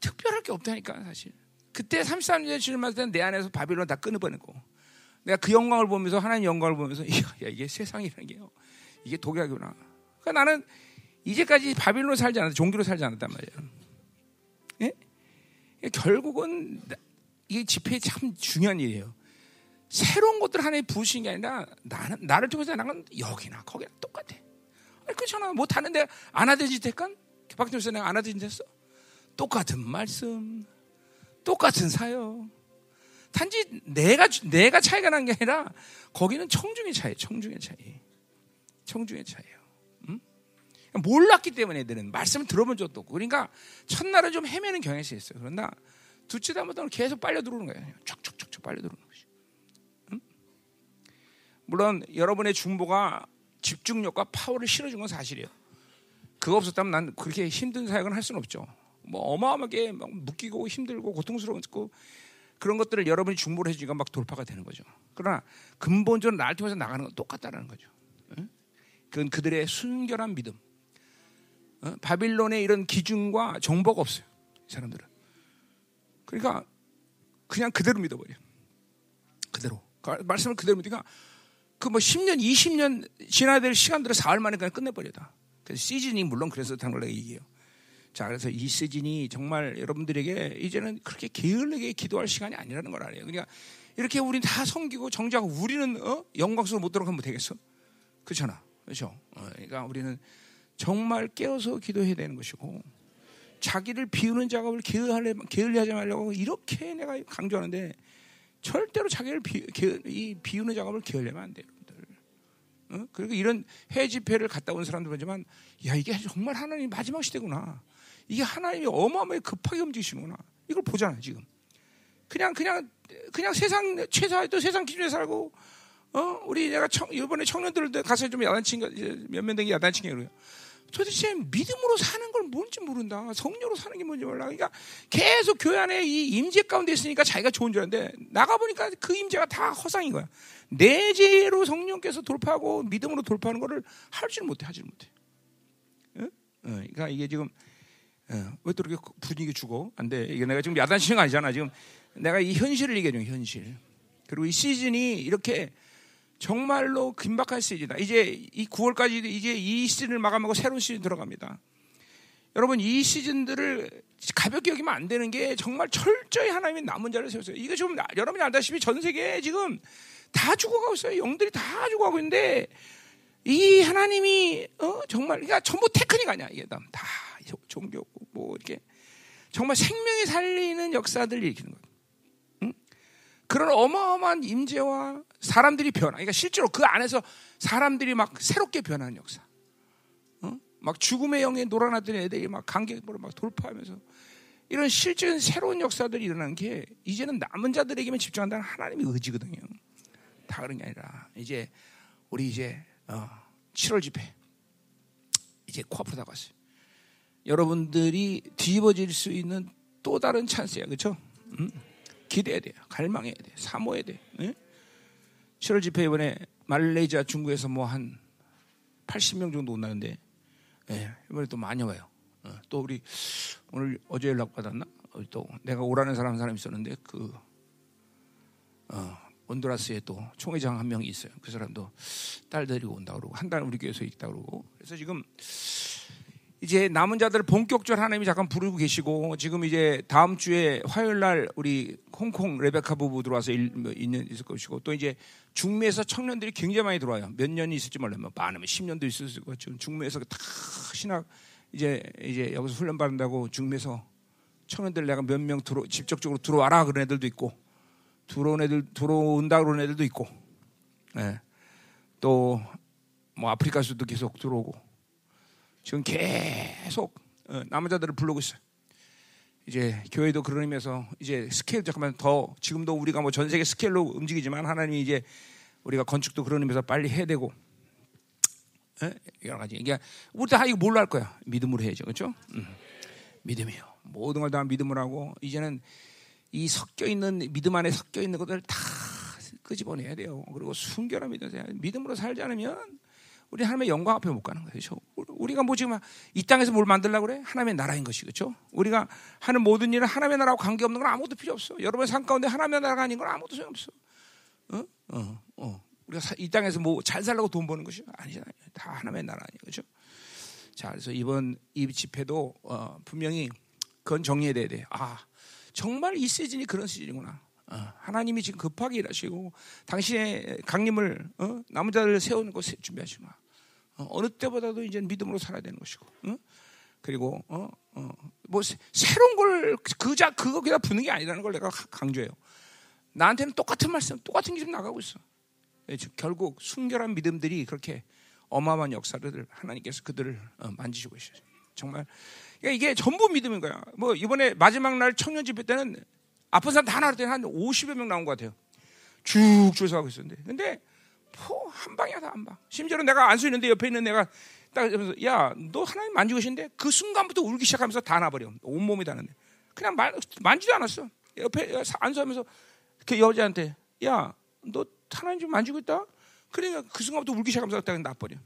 특별할 게 없다니까 사실. 그때 33년 전에 주님 말할 때는 내 안에서 바빌론 다 끊어버리고 내가 그 영광을 보면서 하나님 영광을 보면서 야, 이게 세상이라는 게요. 이게 독약이구나. 그러니까 나는 이제까지 바빌론 살지 않았다. 종교로 살지 않았단 말이에요. 예? 결국은 이게 집회에 참 중요한 일이에요. 새로운 것들 하나에 부으신 게 아니라 나는 나를 통해서 나는 여기나 거기나 똑같아. 아니 그렇잖아. 못 하는데 안짓 했건 박정수 내가 안짓 했어. 똑같은 말씀, 똑같은 사역. 단지 내가 내가 차이가 난 게 아니라 거기는 청중의 차이, 청중의 차이, 청중의 차이예요. 응? 몰랐기 때문에 애들은 말씀을 들어본 적도 없고 그러니까 첫날은 좀 헤매는 경향이 있어요. 그러나 두째 다음부터는 계속 빨려 들어오는 거예요. 촉촉촉촉 빨려 들어오는 거죠. 응? 물론 여러분의 중보가 집중력과 파워를 실어준 건 사실이에요. 그거 없었다면 난 그렇게 힘든 사역을 할 수는 없죠. 뭐 어마어마하게 막 묶이고 힘들고 고통스러웠고 그런 것들을 여러분이 중보를 해주니까 막 돌파가 되는 거죠. 그러나 근본적으로 나를 통해서 나가는 건 똑같다는 거죠. 그건 그들의 순결한 믿음. 바빌론의 이런 기준과 정보가 없어요. 이 사람들은. 그러니까 그냥 그대로 믿어버려. 그대로. 말씀을 그대로 믿으니까 그 뭐 10년, 20년 지나야 될 시간들을 사흘 만에 그냥 끝내버려다. 그래서 시즌이 물론 그래서 그런 걸 얘기해요. 자, 그래서 이 시즌이 정말 여러분들에게 이제는 그렇게 게을르게 기도할 시간이 아니라는 걸 알아요. 그러니까 이렇게 우리는 다 섬기고 정작 우리는 어? 영광스러워 못 들어가면 되겠어? 그렇잖아. 그렇죠? 어, 그러니까 우리는 정말 깨어서 기도해야 되는 것이고 자기를 비우는 작업을 게을리, 게을리 하지 말라고 이렇게 내가 강조하는데 절대로 자기를 비, 게, 이 비우는 작업을 게을리하면 안 돼요. 어? 그리고 이런 집회를 갔다 온 사람들 보지만 야 이게 정말 하나님 마지막 시대구나. 이게 하나님이 어마어마하게 급하게 움직이시는구나. 이걸 보잖아요 지금. 그냥 그냥 그냥 세상 최소한도 세상 기준에 살고 어 우리 내가 청, 이번에 청년들도 가서 좀 야단친 거몇명 된게 야단친 게 그래요. 도대체 믿음으로 사는 걸 뭔지 모른다. 성녀로 사는 게 뭔지 몰라. 그러니까 계속 교회 안에 이 임재 가운데 있으니까 자기가 좋은 줄 알았는데 나가 보니까 그 임재가 다 허상인 거야. 내재로 성령께서 돌파하고 믿음으로 돌파하는 거를 할 줄 못해, 하질 못해. 어? 어, 그러니까 이게 지금 어, 왜또 이렇게 분위기 주고 안 돼. 이게 내가 지금 야단치는 거 아니잖아. 지금 내가 이 현실을 얘기해 줘, 현실. 그리고 이 시즌이 이렇게 정말로 긴박한 시즌이다. 이제 이 9월까지 이제 이 시즌을 마감하고 새로운 시즌 들어갑니다. 여러분 이 시즌들을 가볍게 여기면 안 되는 게 정말 철저히 하나님의 남은 자를 세웠어요. 이게 좀 여러분이 알다시피 전 세계에 지금 다 죽어가고 있어요. 영들이 다 죽어가고 있는데 이 하나님이 어? 정말 그러니까 전부 테크닉 아니야 이게 다, 다 종교 뭐 이렇게 정말 생명이 살리는 역사들 일으키는 거예요. 응? 그런 어마어마한 임재와 사람들이 변화. 그러니까 실제로 그 안에서 사람들이 막 새롭게 변하는 역사. 어? 막 죽음의 영에 놀아나던 애들이 막 관객으로 막 돌파하면서 이런 실제는 새로운 역사들이 일어나는 게 이제는 남은 자들에게만 집중한다는 하나님의 의지거든요. 다 그런 게 아니라 이제 우리 이제 어, 7월 집회 이제 코앞으로 다가왔어요. 여러분들이 뒤집어질 수 있는 또 다른 찬스야, 그렇죠? 음? 기대해야 돼요, 갈망해야 돼, 사모해야 돼. 응? 7월 집회 이번에 말레이시아 중국에서 뭐 한 80명 정도 온다는데 예, 이번에 또 많이 와요. 어, 또 우리 오늘 어제 연락 받았나? 또 내가 오라는 사람 한 사람 있었는데 그 어, 온두라스에 또 총회장 한 명이 있어요. 그 사람도 딸 데리고 온다 그러고 한 달 우리 교회에서 있다 그러고 그래서 지금 이제 남은 자들을 본격적으로 하나님이 잠깐 부르고 계시고 지금 이제 다음 주에 화요일 날 우리 홍콩 레베카 부부 들어와서 일, 뭐 있는 있을 것이고 또 이제 중미에서 청년들이 굉장히 많이 들어와요. 몇 년이 있을지 몰라요. 뭐 많으면 10년도 있을 수 있고 지금 중미에서 다 신학 이제 이제 여기서 훈련 받는다고 중미에서 청년들 내가 몇 명 들어 직접적으로 들어와라 그런 애들도 있고 들어온 애들 들어온다 그런 애들도 있고 예. 네. 또뭐 아프리카에서도 계속 들어오고 지금 계속 어, 남은 자들을 부르고 있어요. 이제 교회도 그런 의미에서 이제 스케일 잠깐만 더 지금도 우리가 뭐 전 세계 스케일로 움직이지만 하나님이 이제 우리가 건축도 그런 의미에서 빨리 해야 되고 에? 여러 가지 이게 우리 다 이거 뭘로 할 거야 믿음으로 해야죠 그렇죠? 음. 믿음이요 모든 걸 다 믿음으로 하고 이제는 이 섞여 있는 믿음 안에 섞여 있는 것들 다 끄집어내야 돼요 그리고 순결한 믿음 믿음으로 살지 않으면 우리 하나님의 영광 앞에 못 가는 거예요. 그렇죠? 우리가 뭐 지금 이 땅에서 뭘 만들려고 그래? 하나님의 나라인 것이 그렇죠? 우리가 하는 모든 일은 하나님의 나라와 관계없는 건 아무것도 필요 없어. 여러분의 삶 가운데 하나님의 나라가 아닌 건 아무것도 소용없어. 어? 어, 어. 우리가 이 땅에서 뭐 잘 살려고 돈 버는 것이 아니잖아요. 다 하나님의 나라 아니에요. 그렇죠? 자, 그래서 이번 이 집회도 어, 분명히 그건 정리해야 돼. 아, 정말 이 시즌이 그런 시즌이구나. 어, 하나님이 지금 급하게 일하시고 당신의 강림을 어? 남은 자를 세우는 것 준비하시마. 어, 느 때보다도 이제 믿음으로 살아야 되는 것이고. 어? 그리고 어, 어, 뭐 새로운 걸 그자 그거 그냥 부는 게 아니라는 걸 내가 강조해요. 나한테는 똑같은 말씀, 똑같은 기름 나가고 있어. 예, 결국 순결한 믿음들이 그렇게 어마어마한 역사를 하나님께서 그들을 어, 만지시고 있어요. 정말 그러니까 이게 전부 믿음인 거야. 뭐 이번에 마지막 날 청년 집회 때는 아픈 사람 다 나올 때는 한 50여 명 나온 것 같아요. 쭉 줄서가고 있었는데. 근데 뭐한 방이야 다 한 방. 심지어는 내가 안수 있는데 옆에 있는 내가 딱 이러면서 야 너 하나님 만지고 계신데 그 순간부터 울기 시작하면서 다 나버려. 온몸이 다는데. 그냥 만, 만지도 않았어. 옆에 안수하면서 그 여자한테 야 너 하나님 좀 만지고 있다? 그러니까 그 순간부터 울기 시작하면서 딱 나버려.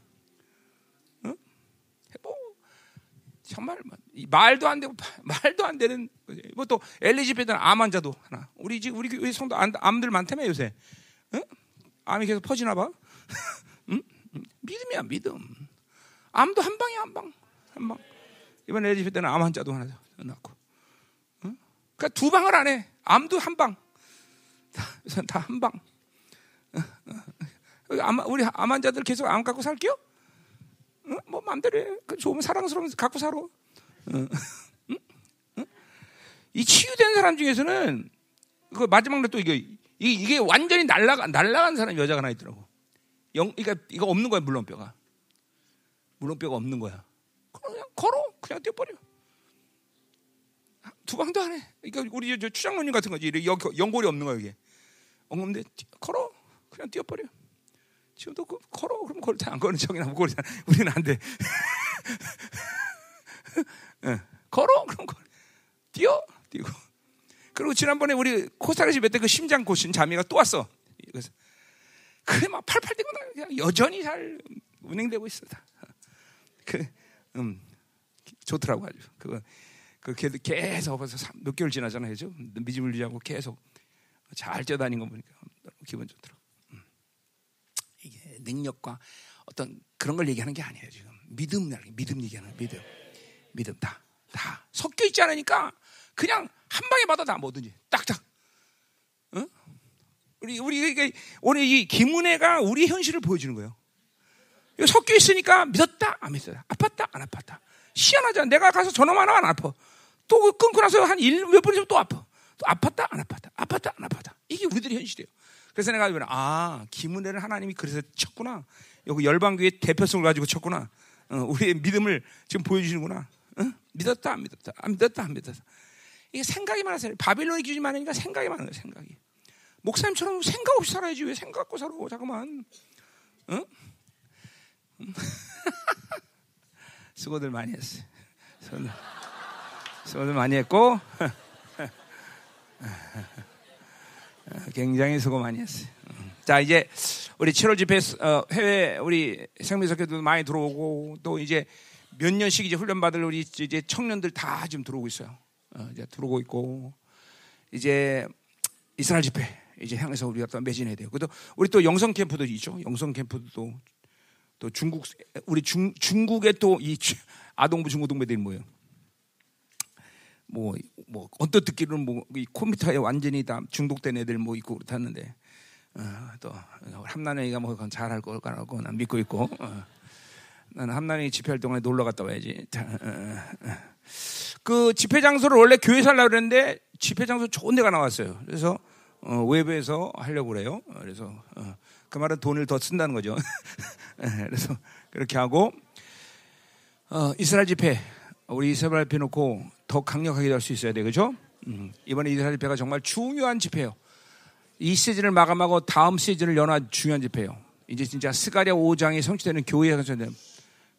정말 뭐, 말도 안 되고 말도 안 되는 뭐 또 엘리지베트는 암 환자도 하나. 우리 집 우리 교회 성도 암들 많다며 요새. 응? 암이 계속 퍼지나 봐. 응? 믿음이야 믿음. 암도 한 방이야 한 방. 한 방. 이번 엘리지베트는 암 환자도 하나 낳고. 응? 그러니까 두 방을 안 해. 암도 한 방. 다한 방. 암, 우리 암 환자들 계속 암 갖고 살게요? 응? 뭐 마음대로 해. 그 좋으면 사랑스러운 갖고 살아. 응? 응? 이 치유된 사람 중에서는 그 마지막 날또 이게 이게 완전히 날라가 날라간 사람 여자가 하나 있더라고. 영, 그러니까 이거 없는 거야 물론뼈가. 물론뼈가 없는 거야. 그냥 걸어 그냥 뛰어버려. 두 방도 안 해. 그러니까 우리 저 추장로님 같은 거지. 연- 연골이 없는 거야 이게. 없는데 뛰- 걸어 그냥 뛰어버려. 지금도 그, 걸어 그럼 걸안 거는 척이나 못 걸잖아. 우리는 안 돼. 예, 걸어 그럼 걸어. 뛰어 뛰고. 그리고 지난번에 우리 코스타리카 집에 때그 심장 고신 자매가 또 왔어. 그래서 그래 막 팔팔 뛰고 나 그냥 여전히 잘 운행되고 있어. 다. 그, 음, 좋더라고 아주. 그거 그 걔도 계속 벌써 삼- 몇 개월 지나잖아요, 그죠? 유지하고 계속 잘 뛰어다니는 거 보니까 기분 좋더라고. 능력과 어떤 그런 걸 얘기하는 게 아니에요 지금. 믿음 믿음 얘기하는 믿음. 믿음 다 다. 섞여 있지 않으니까 그냥 한 방에 받아 다 뭐든지. 딱딱. 응? 우리 우리 이게 오늘 이 김은혜가 우리 현실을 보여주는 거예요. 이거 섞여 있으니까 믿었다? 안 믿었다? 아팠다? 안 아팠다? 희한하잖아. 내가 가서 전화만 하면 안 아파. 또 끊고 나서 한 일몇번 있으면 또 아파. 또 아팠다? 안 아팠다? 아팠다? 안 아팠다? 이게 우리들의 현실이에요. 그래서 내가 이번에 아 김은혜를 하나님이 그래서 쳤구나. 여기 열방교회 대표성을 가지고 쳤구나. 어, 우리의 믿음을 지금 보여주시는구나. 어? 믿었다 안 믿었다 안 믿었다 안 믿었다. 이게 생각이 많아서 바빌론의 기준이 많으니까 생각이 거예요. 생각이. 목사님처럼 생각 없이 살아야지 왜 생각 갖고 살아? 잠깐만. 어? 수고들 많이 했어요. 수고들, 수고들 많이 했고 굉장히 수고 많이 했어요. 자 이제 우리 7월 집회 어, 해외 우리 생명석회도 많이 들어오고 또 이제 몇 년씩 이제 훈련 받을 우리 이제 청년들 다 지금 들어오고 있어요. 어, 이제 들어오고 있고 이제 이스라엘 집회 이제 향해서 우리가 또 매진해야 돼요. 그래도 우리 또 영성 캠프도 있죠. 영성 캠프도 또, 또 중국 우리 중 중국의 또 이 아동부 중고등부들이 뭐예요? 뭐, 뭐, 언뜻 듣기로는 뭐, 이 컴퓨터에 완전히 다 중독된 애들 뭐 있고 그렇다는데, 어, 또, 함난이가 뭐, 그건 잘할 거라고 난 믿고 있고, 어. 나는 함난이 집회할 동안에 놀러 갔다 와야지. 자, 어, 어, 어. 그 집회 장소를 원래 교회에서 하려고 그랬는데, 집회 장소 좋은 데가 나왔어요. 그래서, 어, 외부에서 하려고 그래요. 어, 그래서, 어, 그 말은 돈을 더 쓴다는 거죠. 그래서, 그렇게 하고, 어, 이스라엘 집회, 우리 이스라엘 집회 놓고 더 강력하게 될 수 있어야 돼, 그죠? 음, 이번에 이스라엘 집회가 정말 중요한 집회예요. 이 시즌을 마감하고 다음 시즌을 연한 중요한 집회예요. 이제 진짜 스가랴 5장이 성취되는 교회가 성취되는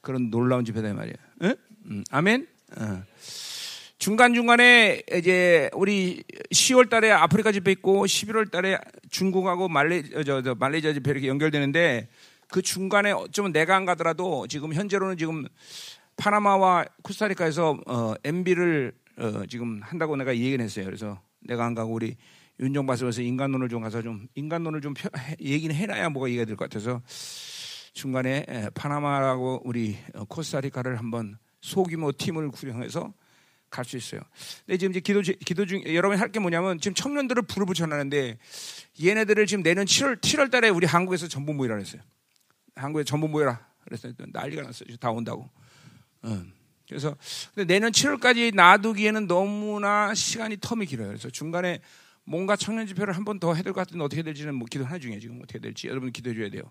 그런 놀라운 집회다 말이에요. 응? 음, 아멘. 어. 중간 중간에 이제 우리 10월 달에 아프리카 집회 있고 11월 달에 중국하고 말레 저, 저 말레이시아 집회 이렇게 연결되는데 그 중간에 어쩌면 내가 안 가더라도 지금 현재로는 지금 파나마와 코스타리카에서 어, MB를 어, 지금 한다고 내가 얘기를 했어요. 그래서 내가 안 가고 우리 윤정바스에서 인간론을 좀 가서 좀 인간론을 좀 펴, 해, 얘기는 해놔야 뭐가 이해가 될 것 같아서 중간에 에, 파나마라고 우리 어, 코스타리카를 한번 소규모 팀을 구성해서 갈 수 있어요. 근데 지금 이제 기도 기도 중 여러분이 할 게 뭐냐면 지금 청년들을 불을 붙여놨는데 얘네들을 지금 내년 7월 7월 달에 우리 한국에서 전부 모이라 그랬어요. 한국에 전부 모여라. 그래서 난리가 났어요. 다 온다고. 어. 그래서 내년 7월까지 놔두기에는 너무나 시간이 텀이 길어요. 그래서 중간에 뭔가 청년 집회를 한 번 더 해야 될 것 같은데 어떻게 될지는 뭐 기도 하나 중에 지금 어떻게 될지 여러분 기도해 줘야 돼요.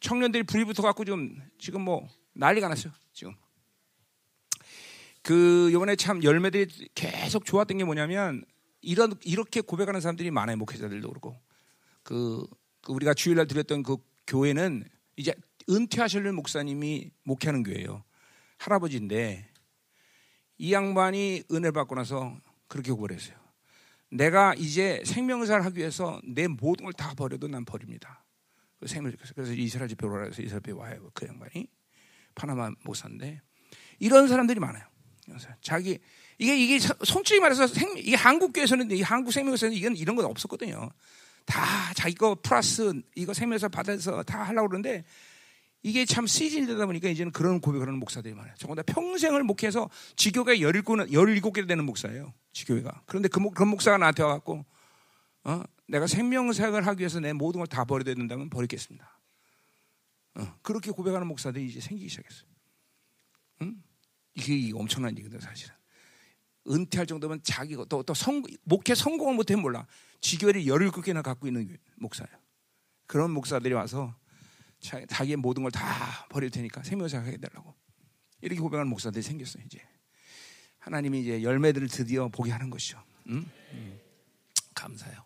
청년들이 불이 붙어 갖고 지금 지금 뭐 난리가 났어요. 지금 그 이번에 참 열매들이 계속 좋았던 게 뭐냐면 이런 이렇게 고백하는 사람들이 많아요. 목회자들도 그렇고 그, 그 우리가 주일날 드렸던 그 교회는 이제 은퇴하시는 목사님이 목회하는 교회예요. 할아버지인데 이 양반이 은혜 받고 나서 그렇게 고백했어요. 내가 이제 생명사를 하기 위해서 내 모든 걸 다 버려도 난 버립니다. 그 그래서 이스라엘 집회로 해서 이스라엘 집회 와요. 그 양반이 파나마 목사인데 이런 사람들이 많아요. 자기 이게 이게 솔직히 말해서 생, 이 한국 교회에서는 이 한국 생명사에서는 이건 이런 건 없었거든요. 다 자기 거 플러스 이거 생명사 받아서 다 하려고 그러는데 이게 참 시즌이 되다 보니까 이제는 그런 고백을 하는 목사들이 많아요. 정말 다 평생을 목회해서 지교가 17, 17개 되는 목사예요. 지교회가. 그런데 그, 그 목사가 나한테 와갖고, 어? 내가 생명사역을 하기 위해서 내 모든 걸 다 버려야 된다면 버리겠습니다. 어? 그렇게 고백하는 목사들이 이제 생기기 시작했어요. 응? 이게 엄청난 일이거든, 사실은. 은퇴할 정도면 자기가 또, 또 성, 목회 성공을 못하면 몰라. 지교회를 17개나 갖고 있는 목사예요. 그런 목사들이 와서 자기의 모든 걸 다 버릴 테니까 생명사역 하게 되려고 이렇게 고백하는 목사들이 생겼어요 이제 하나님이 이제 열매들을 드디어 보게 하는 것이죠. 음? 음. 감사해요.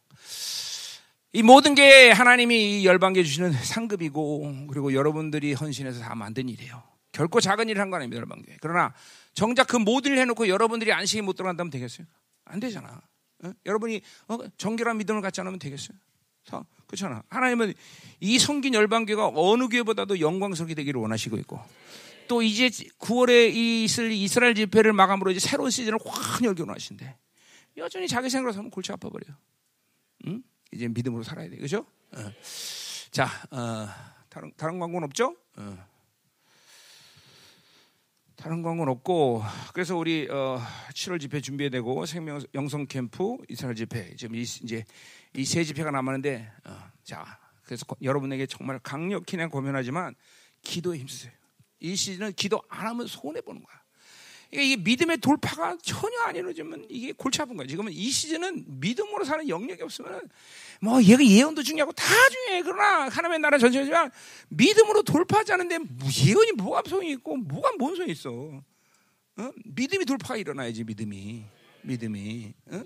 이 모든 게 하나님이 열방계 주시는 상급이고 그리고 여러분들이 헌신해서 다 만든 일이에요. 결코 작은 일을 한 거 아닙니다, 열방계. 그러나 정작 그 모든 일을 해놓고 여러분들이 안식이 못 들어간다면 되겠어요? 안 되잖아. 어? 여러분이 어? 정결한 믿음을 갖지 않으면 되겠어요? 그렇잖아. 하나님은 이 성긴 열방계가 어느 교회보다도 영광스럽게 되기를 원하시고 있고 또 이제 9월에 있을 이스라엘 집회를 마감으로 이제 새로운 시즌을 확 열기 원하신데 여전히 자기 생각으로 하면 골치 아파버려요. 응? 이제 믿음으로 살아야 돼. 그죠? 어. 자, 어, 다른, 다른 광고는 없죠? 어. 다른 광고는 없고, 그래서 우리 어, 7월 집회 준비해야 되고, 생명 영성 캠프 이스라엘 집회, 지금 이, 이제 이 세 집회가 남았는데, 어, 자, 그래서 여러분에게 정말 강력히 난 고민하지만, 기도에 힘쓰세요. 이 시즌은 기도 안 하면 손해 보는 거야. 이게 믿음의 돌파가 전혀 안 이루어지면 이게 골치 아픈 거야. 지금은 이 시즌은 믿음으로 사는 영역이 없으면 뭐 얘가 예언도 중요하고 다 중요해. 그러나 하나님의 나라 전체지만 믿음으로 돌파하지 않는데 예언이 뭐가 소용이 있고 뭐가 뭔 소용이 있어. 어? 믿음이 돌파가 일어나야지 믿음이 믿음이. 어?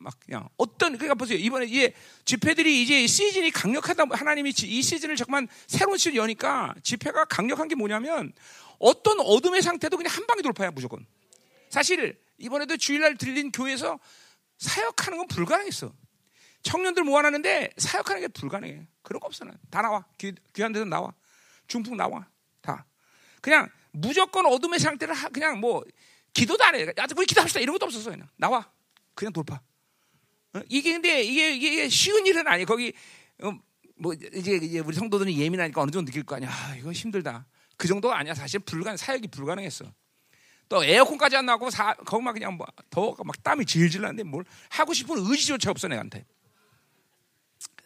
막 그냥 어떤 그러니까 보세요 이번에 이제 집회들이 이제 시즌이 강력하다 하나님이 이 시즌을 잠깐만 새로운 시즌 여니까 집회가 강력한 게 뭐냐면 어떤 어둠의 상태도 그냥 한 방에 돌파야 무조건. 사실 이번에도 주일날 들린 교회에서 사역하는 건 불가능했어. 청년들 모아놨는데 사역하는 게 불가능해. 그런 거 없어 난. 다 나와. 귀, 귀한 데서 나와. 중풍 나와. 다. 그냥 무조건 어둠의 상태를 하, 그냥 뭐 기도도 안 해. 야, 우리 기도합시다. 이런 것도 없었어. 그냥 나와. 그냥 돌파. 어? 이게 근데 이게, 이게 쉬운 일은 아니에요. 거기 어, 뭐 이제, 이제 우리 성도들은 예민하니까 어느 정도 느낄 거 아니야. 아, 이거 힘들다. 그 정도가 아니야. 사실 불가능 사역이 불가능했어. 또 에어컨까지 안 나고 사, 거기 막 그냥 뭐 더워가 막 땀이 질질 나는데 뭘 하고 싶은 의지조차 없어 내한테.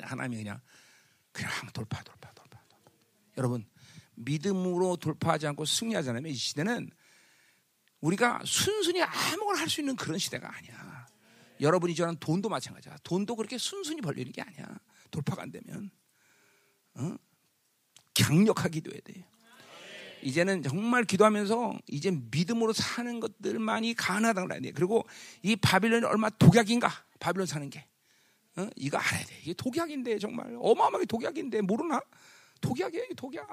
하나님이 그냥 그냥 돌파 돌파 돌파 돌파. 여러분 믿음으로 돌파하지 않고 승리하지 않으면 이 시대는 우리가 순순히 아무거나 할 수 있는 그런 시대가 아니야. 여러분이 저는 돈도 마찬가지야. 돈도 그렇게 순순히 벌리는 게 아니야. 돌파가 안 되면 어? 강력하게 기도해야 돼. 이제는 정말 기도하면서 이제 믿음으로 사는 것들만이 가능하다는 거아니에요 그리고 이 바빌론이 얼마 독약인가? 바빌론 사는 게. 어? 이거 알아야 돼. 이게 독약인데 정말 어마어마하게 독약인데 모르나? 독약이에요, 독약.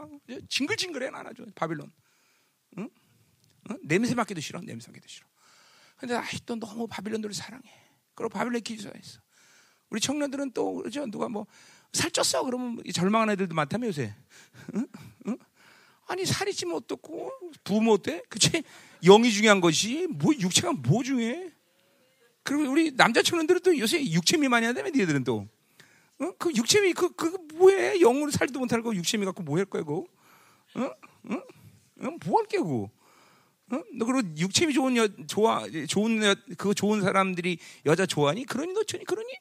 징글징글해 나나 죠 바빌론. 응? 어? 냄새 맡기도 싫어, 냄새 맡기도 싫어. 근데 아직도 너무 바빌론들을 사랑해. 그리고 바빌론 기주사했어. 우리 청년들은 또 그러죠. 누가 뭐 살쪘어 그러면 절망하는 애들도 많다며 요새. 응? 응? 아니 살이 찌면 어떻고 부모 때 그치 영이 중요한 것이 뭐 육체가 뭐 중요해? 그리고 우리 남자 청년들은 또 요새 육체 미만이 한다며 니들은 또. 어? 그 육체미 그, 그 뭐해? 영으로 살지도 못하고 육체미 갖고 뭐 할 거야 그거? 어? 어? 어? 뭐 할게 그 거? 어? 너 그리고 육체미 좋은 여 좋아 좋은 여, 그 좋은 사람들이 여자 좋아하니? 그러니 너 전이 그러니?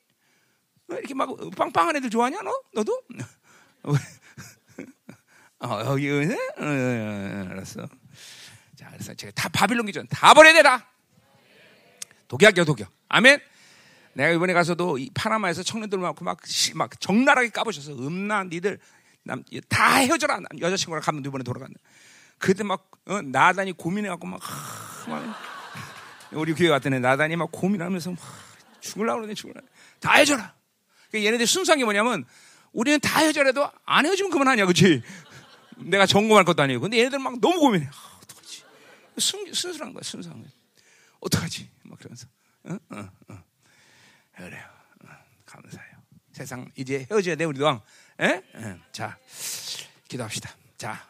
어? 이렇게 막 빵빵한 애들 좋아하냐 너? 너도? 어, 여기 어, 어, 어, 알았어. 자, 그래서 제가 다 바빌론 기전 다 버려야 되라. 독약이요, 독약. 아멘. 내가 이번에 가서도 이 파나마에서 청년들 많고 막, 막 적나라하게 까보셔서 음란 니들 남, 다 헤어져라. 여자친구랑 가면 이번에 돌아갔네. 그때 막 어, 나단이 고민해갖고 막, 하, 막 우리 교회 갔더니 나단이 막 고민하면서 막 죽을라 그러네 죽을라. 다 헤어져라. 그러니까 얘네들 순수한 게 뭐냐면 우리는 다 헤어져라도 안 헤어지면 그만하냐, 그렇지? 내가 점검할 것도 아니고. 근데 얘네들 막 너무 고민해. 아, 어떡하지? 순, 순수한 거야, 순수한 거야. 어떡하지? 막 그러면서. 어? 어, 어. 그래요. 어, 감사해요. 세상 이제 헤어져야 돼, 우리 왕. 에? 에. 자, 기도합시다. 자,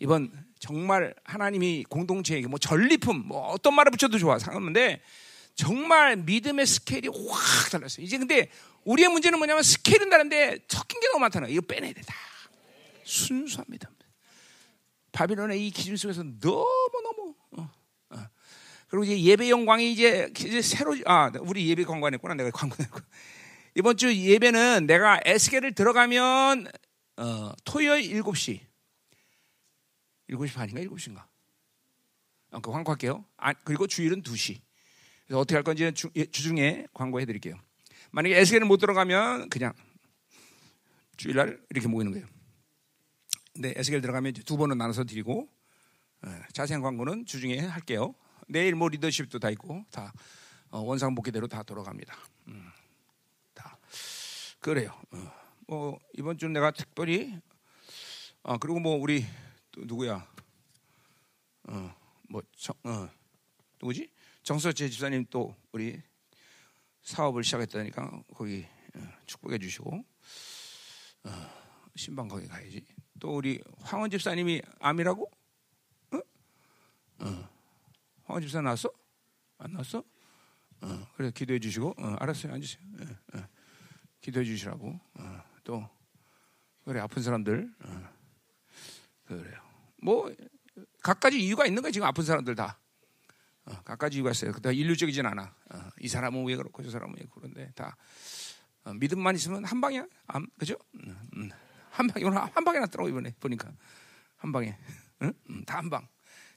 이번 정말 하나님이 공동체에게 뭐 전리품, 뭐 어떤 말을 붙여도 좋아. 상관없는데 정말 믿음의 스케일이 확 달랐어요. 이제 근데 우리의 문제는 뭐냐면 스케일은 다른데 섞인 게 너무 많다는 이거 빼내야 돼. 다. 순수합니다. 바빌론의 이 기준 속에서 너무너무 어, 어. 그리고 이제 예배 영광이 이제, 이제 새로 아 우리 예배 광고했구나 내가 광고했고 이번 주 예배는 내가 에스겔을 들어가면 어, 토요일 7시 7시 반인가? 7시인가? 어, 그 광고할게요. 아, 그리고 주일은 2시. 그래서 어떻게 할 건지 주, 예, 주중에 광고해 드릴게요. 만약에 에스겔을 못 들어가면 그냥 주일날 이렇게 모이는 거예요. 네, 에스겔 들어가면 두 번은 나눠서 드리고 어, 자세한 광고는 주중에 할게요. 내일 뭐 리더십도 다 있고 다 어, 원상복귀대로 다 돌아갑니다. 음, 다. 그래요. 어, 뭐 이번 주 내가 특별히 아 그리고 뭐 우리 또 누구야? 어뭐 어, 누구지? 정서재 집사님 또 우리 사업을 시작했다니까 거기 어, 축복해 주시고 어, 신방 거기 가야지. 또 우리 황원 집사님이 암이라고? 어? 어. 황원 집사 나왔어? 안 나왔어? 어, 그래 기도해 주시고 어, 알았어요 앉으세요. 어, 어. 기도해 주시라고 어, 또 그래 아픈 사람들 어, 그래요. 뭐 각가지 이유가 있는 거야 지금 아픈 사람들 다. 어, 각가지 이유가 있어요. 다 인류적이진 않아. 어, 이 사람은 왜 그렇고 저 사람은 왜 그런데 다 어, 믿음만 있으면 한 방이야. 암, 그죠? 음, 음. 한 방, 이건 한 방에 났더라고 이번에 보니까 한 방에, 응? 음, 다한 방.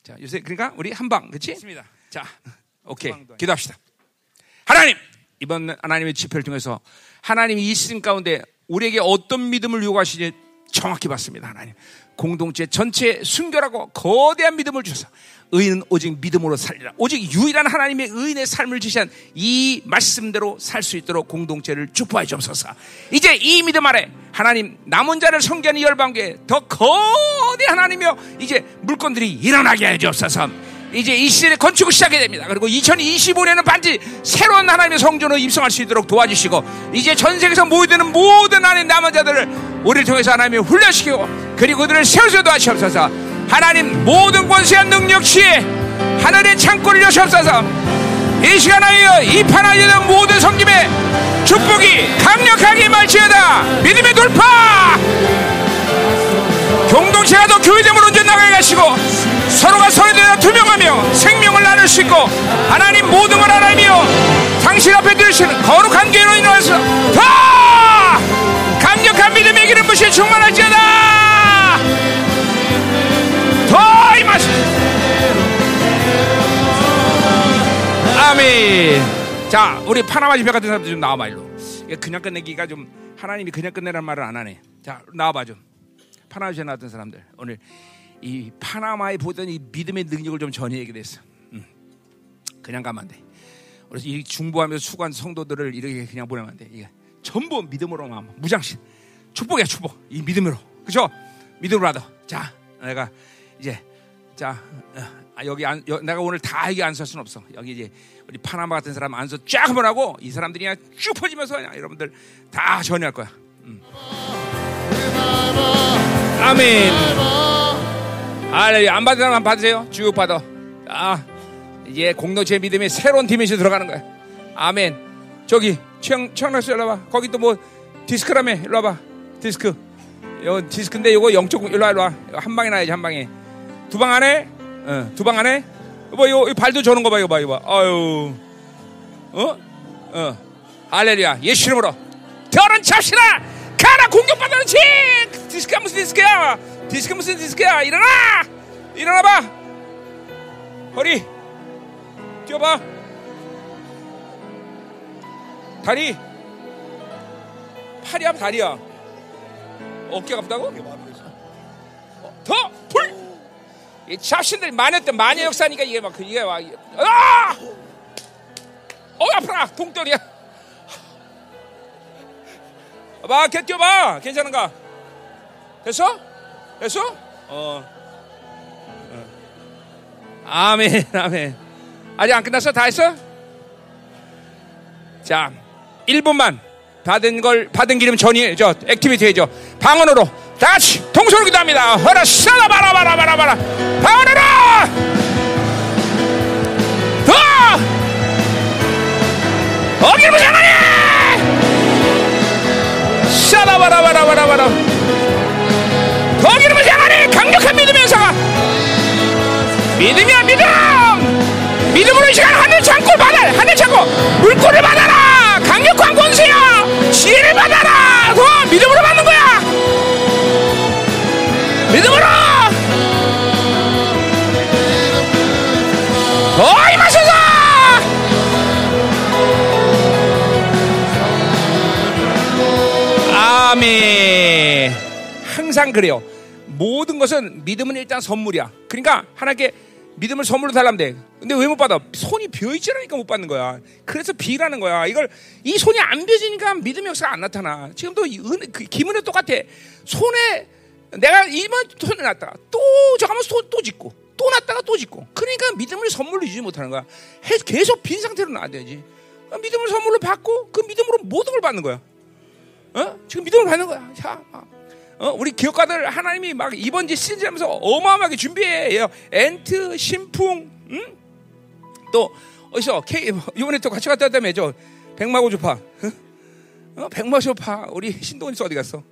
자 요새 그러니까 우리 한 방, 그렇지? 맞습니다. 자, 오케이 기도합시다. 하나님 이번 하나님의 집회를 통해서 하나님이 이 시즌 가운데 우리에게 어떤 믿음을 요구하시지 정확히 봤습니다. 하나님 공동체 전체에 순결하고 거대한 믿음을 주셔서 의인은 오직 믿음으로 살리라. 오직 유일한 하나님의 의인의 삶을 지시한 이 말씀대로 살 수 있도록 공동체를 축복하여 주옵소서. 이제 이 믿음 아래 하나님 남은 자를 성기하는 열방교회 더 거대한 하나님이여 이제 물건들이 일어나게 해 주옵소서. 이제 이 시즌에 건축을 시작해야 됩니다. 그리고 2025년은 반드시 새로운 하나님의 성전으로 입성할 수 있도록 도와주시고 이제 전 세계에서 모이는 모든 하나님 남은 자들을 우리를 통해서 하나님이 훈련시키고 그리고 그들을 세우셔도 하시옵소서. 하나님 모든 권세한 능력치에 하늘의 창고를 여시옵소서. 이 시간 하여 이 판하여는 모든 성김의 축복이 강력하게 말지어다 믿음의 돌파 공동체가 더 교회됨으로 언제 나가게 하시고 서로가 서로에 대해 투명하며 생명을 나눌 수 있고 하나님 모든 걸 알아며 당신 앞에 들으시는 거룩한 교회로 인하여서 더 강력한 믿음의 기름 부시 충만할지어다. 더 임하시 아멘. 자 우리 파나마 집회 같은 사람들 좀 나와봐 일로. 그냥 끝내기가 좀 하나님이 그냥 끝내란 말을 안 하네. 자 나와봐 좀. 파나마에 나왔던 사람들 오늘 이 파나마에 보던 이 믿음의 능력을 좀 전해야게 됐어. 음. 그냥 가면 안 돼. 그래서 이 중보하면서 수고한 성도들을 이렇게 그냥 보내면 안 돼. 이게 전부 믿음으로만 무장신 축복이야 축복. 이 믿음으로 그죠? 믿음으로 받아. 자 내가 이제 자 어, 여기 안, 여, 내가 오늘 다 여기 안 설 수는 없어. 여기 이제 우리 파나마 같은 사람 안서 쫙 하고 이 사람들이 그냥 쭉 퍼지면서 그냥 여러분들 다 전해할 거야. 음. 아멘. 아, 안 받은 사람 안 받으세요. 쭉 받아. 아, 이제 공동체 믿음의 새로운 디멘션 들어가는 거야. 아멘. 저기 최영 최영락씨 일로 와봐. 거기 또 뭐 디스크라며 일로 와봐. 디스크. 요 디스크인데 요거 0.9 일로 와 일로 와. 한 방에 나야지 한 방에. 두 방 안에? 어, 두 방 안에? 뭐 요, 요 발도 저는 거 봐, 이거 봐, 이거 봐. 아유. 어? 어. 할렐루야. 예수 이름으로. 결혼 잡시라! 가라! 공격받아는 치! 디스크가 무슨 디스크야! 디스크 무슨 디스크야! 일어나! 일어나봐! 허리! 뛰어봐! 다리! 팔이 아파, 다리야. 어깨가 아프다고? 더! 풀! 이 잡신들이 마녀 마녀 역사니까 이게 막, 이게 막, 아! 어, 아파라! 동떨이야. 봐, 걔 뛰어봐. 괜찮은가? 됐어? 됐어? 어. 어. 아멘, 아멘. 아직 안 끝났어? 다 했어? 자, 1분만 받은 걸, 받은 기름 전이, 저, 액티비티 해줘. 방언으로. 다 같이 동서로 기도합니다. 허라, 싸라, 바라, 바라, 바라, 바라. 방언으로! 더! 어기를 장하니! 샤라 바라 바라 바라 바라 믿음이야 믿음 믿음으로 이 시간 하늘 창고 받아 하늘 창고. 물꼬를 받아라. 강력한 권세야 지혜를 받아라. 더 믿음으로 받는 거야. 믿음으로. 더 임하소서. 아멘. 항상 그래요. 모든 것은 믿음은 일단 선물이야. 그러니까 하나님께 믿음을 선물로 달라면 돼. 근데 왜 못 받아? 손이 비어있지라니까 못 받는 거야. 그래서 비라는 거야. 이걸 이 손이 안 비어지니까 믿음의 역사가 안 나타나. 지금도 이 은, 그 기문에 똑같아. 손에 내가 이만 손을 놨다가 또 저가면 또, 또 짓고 또 놨다가 또 짓고. 그러니까 믿음을 선물로 주지 못하는 거야. 계속 빈 상태로 놔야 되지. 믿음을 선물로 받고 그 믿음으로 모든 걸 받는 거야. 어? 지금 믿음을 받는 거야. 자, 어? 우리 기업가들 하나님이 막 이번 지 시즌 하면서 어마어마하게 준비해요. 엔트, 신풍, 응? 또 어디서 K 이번에 또 같이 갔다 왔다며 저 백마고주파, 어? 백마고주파 우리 신동훈씨 어디 갔어?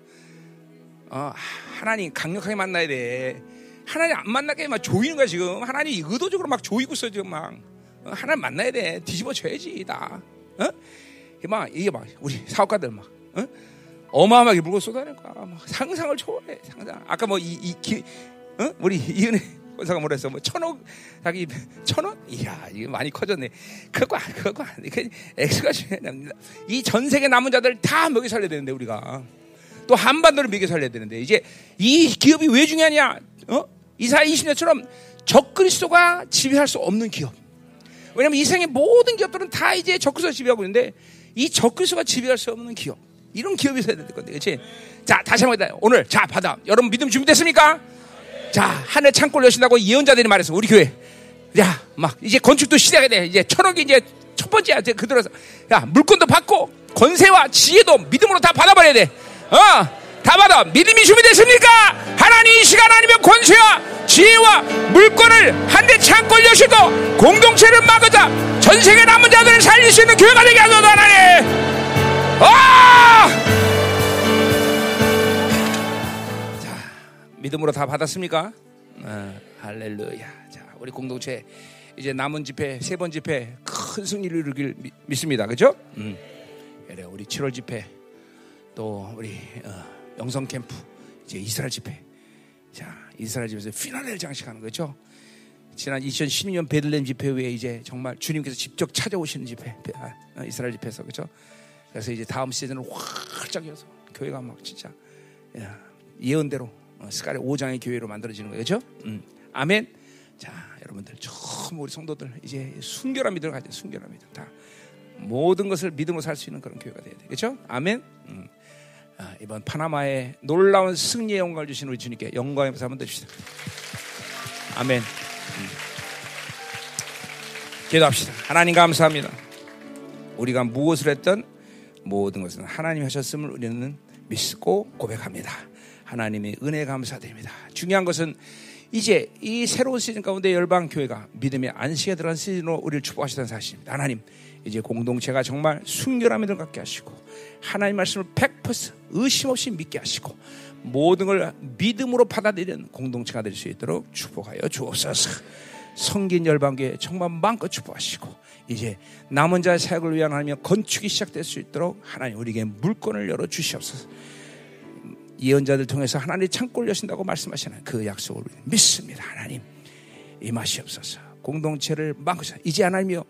어, 하나님 강력하게 만나야 돼. 하나님 안 만나게 막 조이는 거야 지금. 하나님 의도적으로 막 조이고 있어 지금 막. 어, 하나님 만나야 돼. 뒤집어 줘야지 다. 어? 막 이게 막 우리 사업가들 막. 어? 어마어마하게 물고 쏟아낼 거야. 막 상상을 초월해. 상상. 아까 뭐 이이 어? 우리 이은혜 권사가 뭐랬어? 뭐 천억 자기 천억? 이야 이게 많이 커졌네. 그거 그거 그 엑스가 중요합니다. 이 전 세계 남은 자들 다 먹여 살려야 되는데 우리가 또 한반도를 먹여 살려야 되는데 이제 이 기업이 왜 중요하냐? 어? 이사 20년처럼 적그리스도가 지배할 수 없는 기업. 왜냐면 이 세상의 모든 기업들은 다 이제 적그리스도가 지배하고 있는데 이 적그리스도가 지배할 수 없는 기업. 이런 기업이 있어야 될 건데, 그렇지? 자, 다시 한번 오늘 자 받아. 여러분 믿음 준비됐습니까? 자, 하늘 창고를 여신다고 예언자들이 말했어. 우리 교회. 야, 막 이제 건축도 시작해야 돼. 이제 천억이 이제 첫 번째야. 그들어서 야 물건도 받고 권세와 지혜도 믿음으로 다 받아버려야 돼. 어, 다 받아. 믿음이 준비됐습니까? 하나님 이 시간 아니면 권세와 지혜와 물건을 한대 창고를 여시고 공동체를 막으자. 전 세계 남은 자들을 살릴 수 있는 교회가 되게 하소서 하나님. 아! 자, 믿음으로 다 받았습니까? 아, 할렐루야. 자, 우리 공동체 이제 남은 집회 세 번 집회 큰 승리를 이루길 믿습니다. 그죠? 음. 그래, 우리 7월 집회 또 우리 어, 영성 캠프 이제 이스라엘 집회. 자, 이스라엘 집에서 피나레를 장식하는 거죠. 지난 2012년 베들렘 집회 후에 이제 정말 주님께서 직접 찾아오시는 집회, 아, 어, 이스라엘 집회에서 그죠? 그래서 이제 다음 시즌을 활짝 열어서 교회가 막 진짜 예언대로 어, 스카리 5장의 교회로 만들어지는. 그죠? 음. 아멘. 자, 여러분들 처음 우리 성도들 이제 순결한 믿음을 가져 순결한 믿음 다 모든 것을 믿음으로 살 수 있는 그런 교회가 돼야 돼. 그렇죠? 아멘. 음. 아, 이번 파나마의 놀라운 승리의 영광을 주신 우리 주님께 영광의 박수 한번 드립시다. 아멘. 음. 기도합시다. 하나님 감사합니다. 우리가 무엇을 했던 모든 것은 하나님 하셨음을 우리는 믿고 고백합니다. 하나님의 은혜 감사드립니다. 중요한 것은 이제 이 새로운 시즌 가운데 열방 교회가 믿음의 안식에 들어간 시즌으로 우리를 축복하시다는 사실입니다. 하나님 이제 공동체가 정말 순결함을 갖게 하시고 하나님 말씀을 100% 의심 없이 믿게 하시고 모든 걸 믿음으로 받아들이는 공동체가 될 수 있도록 축복하여 주옵소서. 성긴 열방교회 정말 마음껏 축복하시고 이제 남은 자의 사역을 위한 하나님의 건축이 시작될 수 있도록 하나님 우리에게 물건을 열어 주시옵소서. 예언자들 통해서 하나님의 창고를 여신다고 말씀하시는 그 약속을 믿습니다. 하나님 임하시옵소서. 공동체를 막으셔. 이제 하나님이요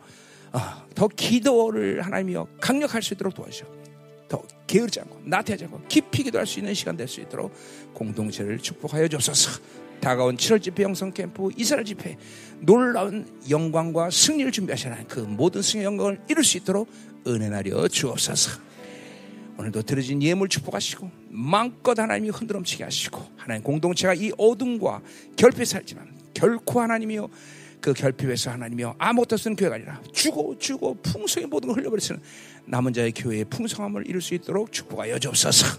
어, 더 기도를 하나님이요 강력할 수 있도록 도와주셔. 더 게으르지 않고 나태하지 않고 깊이 기도할 수 있는 시간 될 수 있도록 공동체를 축복하여 주옵소서. 다가온 7월 집회 영성 캠프 이스라엘 집회 놀라운 영광과 승리를 준비하시는 그 모든 승리 영광을 이룰 수 있도록 은혜 나려 주옵소서. 오늘도 들어진 예물 축복하시고 마음껏 하나님이 흔들엄치게 하시고 하나님 공동체가 이 어둠과 결핍에 살지만 결코 하나님이요 그 결핍에서 하나님이요 아무것도 쓰는 교회가 아니라 주고 주고 풍성의 모든 걸 흘려버리시는 남은 자의 교회의 풍성함을 이룰 수 있도록 축복하여 주옵소서.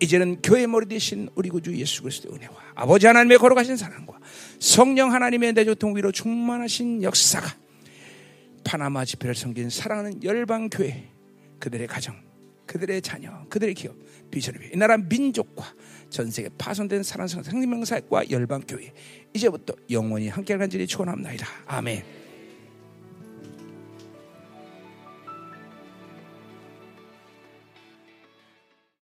이제는 교회 머리 대신 우리 구주 예수 그리스도의 은혜와 아버지 하나님의 걸어가신 사랑과 성령 하나님의 내조통 위로 충만하신 역사가 파나마 집회를 섬긴 사랑하는 열방 교회 그들의 가정 그들의 자녀 그들의 기업 비전을 이 나라 민족과 전 세계 파손된 사랑스러운 생명사역과 열방 교회 이제부터 영원히 함께할 간절히 축원합니다. 아멘.